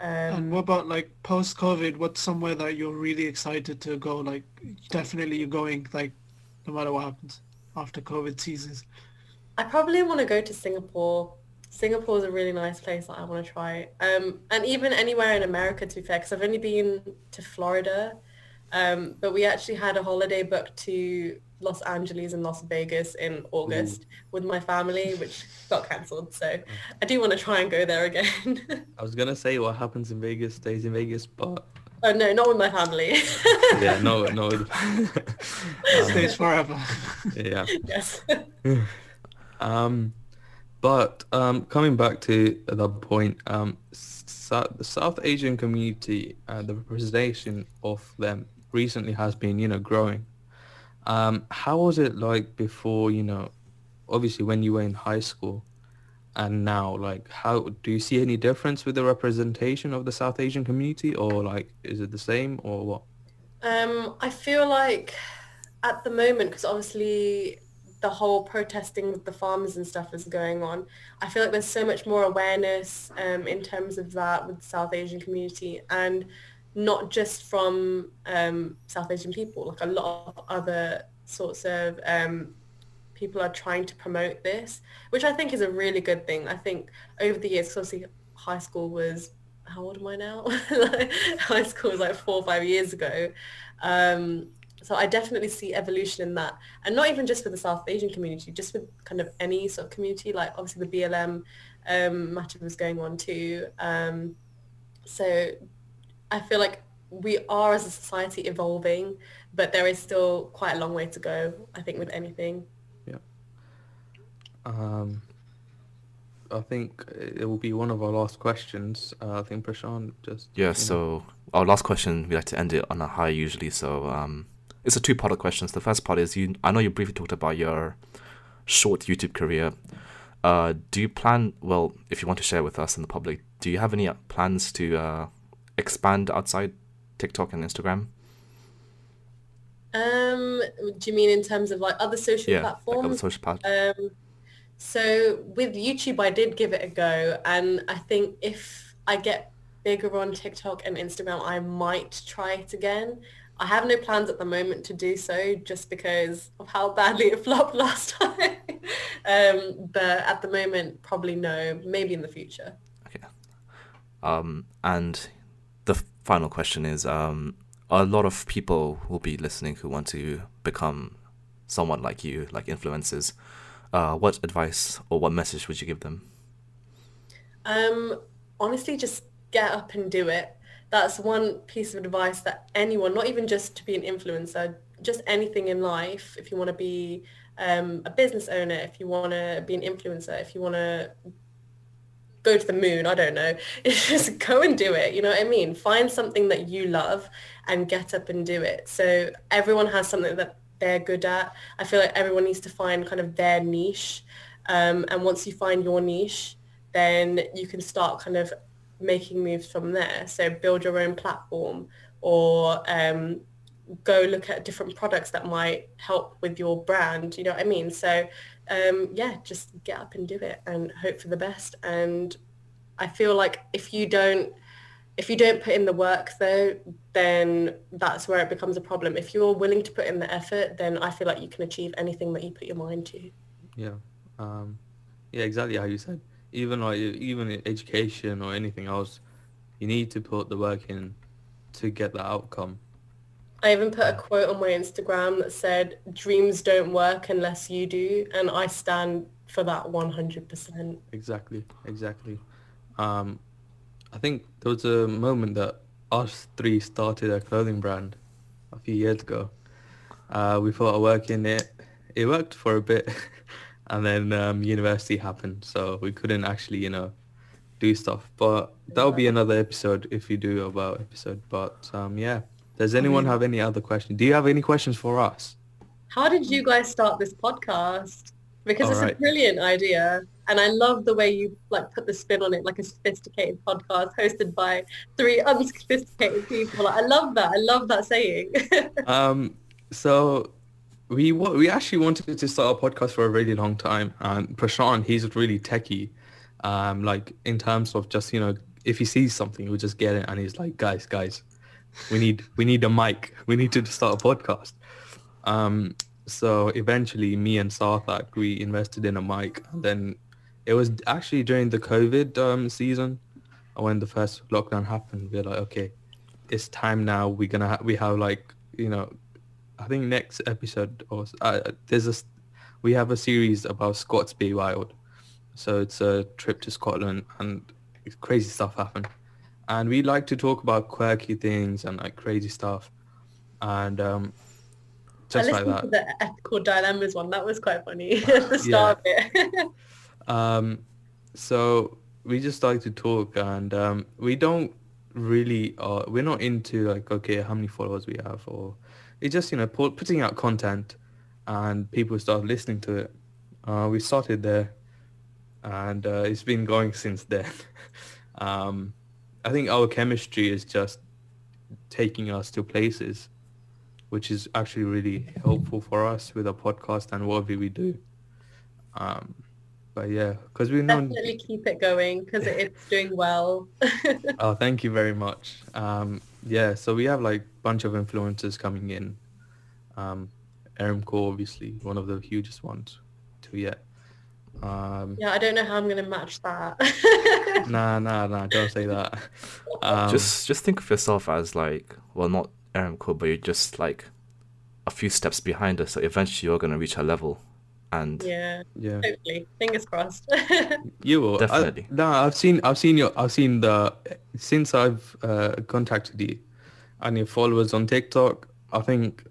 Um, and what about like post COVID? What's somewhere that you're really excited to go? Like definitely you're going like no matter what happens after COVID seasons. I probably want to go to Singapore. Singapore is a really nice place that I want to try. Um, and even anywhere in America, to be fair, because I've only been to Florida. Um, but we actually had a holiday booked to Los Angeles and Las Vegas in August Ooh. with my family, which got cancelled. So I do want to try and go there again. I was going to say what happens in Vegas stays in Vegas, but Oh no, not with my family. yeah, no, no. um, Stays forever. yeah. Yes. um, but um, coming back to the point, um, so, the South Asian community, uh, the representation of them recently has been, you know, growing. Um, how was it like before, you know, obviously when you were in high school? And now like how do you see any difference with the representation of the south asian community or like is it the same or what? Um i feel like at the moment because obviously the whole protesting with the farmers and stuff is going on i feel like there's so much more awareness um, in terms of that with the south asian community and not just from um, south asian people like a lot of other sorts of um, people are trying to promote this, which I think is a really good thing. I think over the years, obviously high school was, how old am I now? high school was like four or five years ago. Um, so I definitely see evolution in that. And not even just for the South Asian community, just with kind of any sort of community, like obviously the BLM um, matter was going on too. Um, so I feel like we are as a society evolving, but there is still quite a long way to go, I think, with anything. Um, I think it will be one of our last questions. Uh, I think Prashant just. Yeah. So know. our last question, we like to end it on a high usually. So um, it's a two-part of questions. The first part is you. I know you briefly talked about your short YouTube career. Uh, do you plan? Well, if you want to share with us and the public, do you have any plans to uh, expand outside TikTok and Instagram? Um, do you mean in terms of like other social yeah, platforms? Like other social platforms. Um, so with YouTube, I did give it a go, and I think if I get bigger on TikTok and Instagram, I might try it again. I have no plans at the moment to do so, just because of how badly it flopped last time. um, but at the moment, probably no. Maybe in the future. Okay. Um, and the final question is: um, a lot of people will be listening who want to become someone like you, like influencers uh, what advice or what message would you give them? Um, honestly, just get up and do it. That's one piece of advice that anyone, not even just to be an influencer, just anything in life, if you want to be um, a business owner, if you want to be an influencer, if you want to go to the moon, I don't know, just go and do it. You know what I mean? Find something that you love and get up and do it. So everyone has something that they're good at. I feel like everyone needs to find kind of their niche. Um, and once you find your niche, then you can start kind of making moves from there. So build your own platform or um, go look at different products that might help with your brand. You know what I mean? So um, yeah, just get up and do it and hope for the best. And I feel like if you don't if you don't put in the work though, then that's where it becomes a problem. If you're willing to put in the effort, then I feel like you can achieve anything that you put your mind to. Yeah. Um, yeah, exactly how you said. Even like even education or anything else, you need to put the work in to get the outcome. I even put a quote on my Instagram that said, dreams don't work unless you do. And I stand for that 100%. Exactly, exactly. Um, I think there was a moment that us three started a clothing brand a few years ago. Uh, we thought of working it. It worked for a bit. and then um, university happened. So we couldn't actually, you know, do stuff. But that'll be another episode if you do about episode. But um, yeah. Does anyone have any other questions? Do you have any questions for us? How did you guys start this podcast? Because All it's right. a brilliant idea. And I love the way you like put the spin on it, like a sophisticated podcast hosted by three unsophisticated people. I love that. I love that saying. um, so we we actually wanted to start a podcast for a really long time. And Prashant, he's really techie. Um, like in terms of just you know, if he sees something, he'll just get it, and he's like, guys, guys, we need we need a mic. We need to start a podcast. Um, so eventually, me and Sarthak we invested in a mic, and then it was actually during the COVID um, season when the first lockdown happened. We are like, okay, it's time now. We're gonna ha- we have like you know, I think next episode or uh, there's a we have a series about Scots Bay Wild. So it's a trip to Scotland and crazy stuff happened and we like to talk about quirky things and like crazy stuff and um just I like that the ethical dilemmas one that was quite funny at the start yeah. of it um so we just like to talk and um we don't really uh we're not into like okay how many followers we have or it's just you know putting out content and people start listening to it uh we started there and uh, it's been going since then um I think our chemistry is just taking us to places, which is actually really helpful for us with a podcast and whatever we do. Um, but yeah, because we know definitely keep it going because it's doing well. oh, thank you very much. Um, yeah, so we have like a bunch of influencers coming in. Um, Aramco, obviously, one of the hugest ones to yet. Um, yeah, I don't know how I'm going to match that. nah, nah, nah, don't say that. Um, just just think of yourself as like, well, not Aramco, but you're just like a few steps behind us. So eventually you're going to reach her level. And yeah, yeah, totally. Fingers crossed. you will definitely. I, nah, I've seen, I've seen your, I've seen the since I've uh, contacted you and your followers on TikTok. I think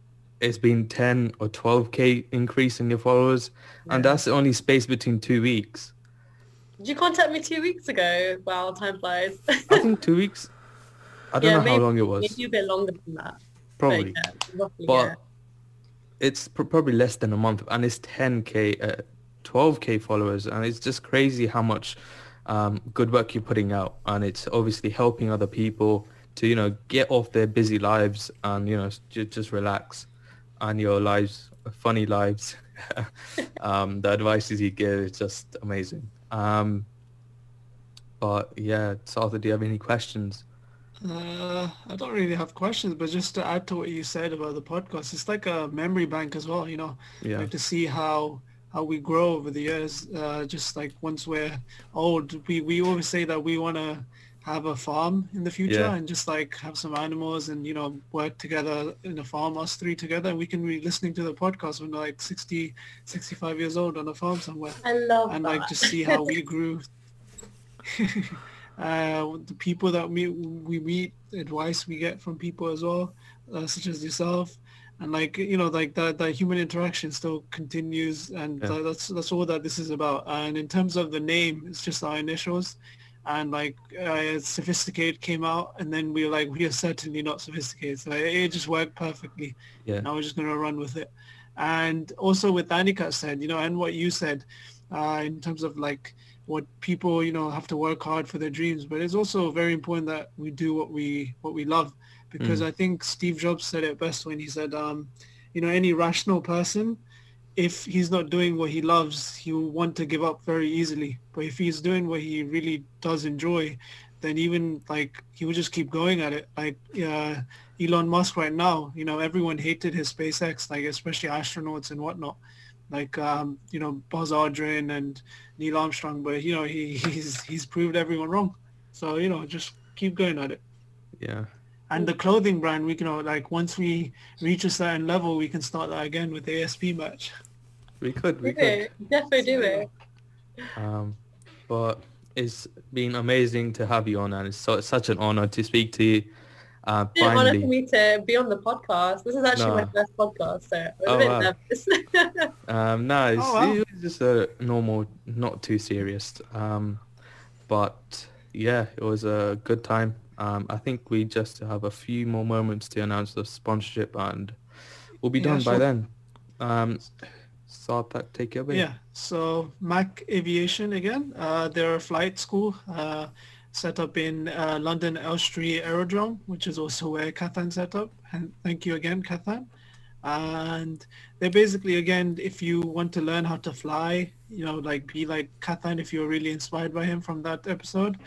it's been 10 or 12k increase in your followers yeah. and that's the only space between two weeks did you contact me two weeks ago wow time flies i think two weeks i don't yeah, know maybe, how long it was maybe a bit longer than that probably but, yeah, roughly, but it's probably less than a month and it's 10k uh, 12k followers and it's just crazy how much um, good work you're putting out and it's obviously helping other people to you know get off their busy lives and you know just, just relax and your lives, funny lives. um, the advices you give is just amazing. Um, but yeah, Sarthak, do you have any questions? Uh, I don't really have questions, but just to add to what you said about the podcast, it's like a memory bank as well. You know, yeah. Like to see how how we grow over the years. Uh, just like once we're old, we we always say that we want to have a farm in the future yeah. and just like have some animals and you know work together in a farm us three together and we can be listening to the podcast when like 60 65 years old on a farm somewhere i love and that. like just see how we grew uh, the people that we we meet advice we get from people as well uh, such as yourself. And like you know like that that human interaction still continues and yeah. that's that's all that this is about. And in terms of the name it's just our initials. And like uh, sophisticated came out and then we were like we are certainly not sophisticated. So it, it just worked perfectly. Yeah. And i was just going to run with it. And also with Anika said you know and what you said uh, in terms of like what people you know have to work hard for their dreams but it's also very important that we do what we what we love because mm. i think steve jobs said it best when he said um, you know any rational person if he's not doing what he loves, he will want to give up very easily. But if he's doing what he really does enjoy, then even like he would just keep going at it. Like uh, Elon Musk right now, you know, everyone hated his SpaceX, like especially astronauts and whatnot, like um, you know Buzz Aldrin and Neil Armstrong. But you know he he's he's proved everyone wrong. So you know just keep going at it. Yeah. And the clothing brand, we can you know, like once we reach a certain level, we can start that again with the ASP match. We could. We do could. It. Definitely do it. Um, but it's been amazing to have you on, and it's, so, it's such an honor to speak to you. Uh, it's an honor for me to be on the podcast. This is actually no. my first podcast, so I'm oh, a bit wow. nervous. um, no, it's, oh, wow. it was just a normal, not too serious. Um, but yeah, it was a good time. Um, I think we just have a few more moments to announce the sponsorship, and we'll be yeah, done sure. by then. Um, Sarthak, take it away. Yeah, so MAK Aviation again. Uh, they're a flight school uh, set up in uh, London Elstree Aerodrome, which is also where Kathan set up. And thank you again, Kathan. And they're basically, again, if you want to learn how to fly, you know, like be like Kathan if you're really inspired by him from that episode,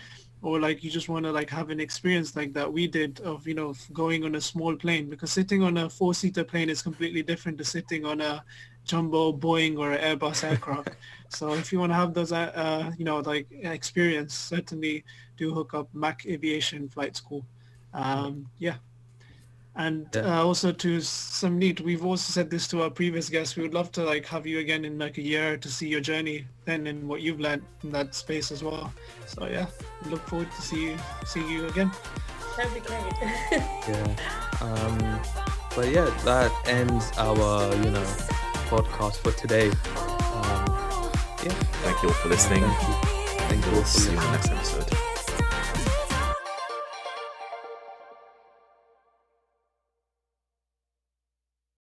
or like you just want to like have an experience like that we did of you know going on a small plane because sitting on a four-seater plane is completely different to sitting on a jumbo Boeing or Airbus aircraft. so if you want to have those, uh, uh, you know, like experience, certainly do hook up MAK Aviation Flight School. Um, yeah. And yeah. Uh, also to Samneet, we've also said this to our previous guests. We would love to like have you again in like a year to see your journey then and what you've learned in that space as well. So yeah, look forward to see you, see you again. That'd be great. yeah. Um, but yeah, that ends our, you know, podcast for today. Um, yeah. Thank you all for listening. Thank you. Thank you we'll see you in the next episode.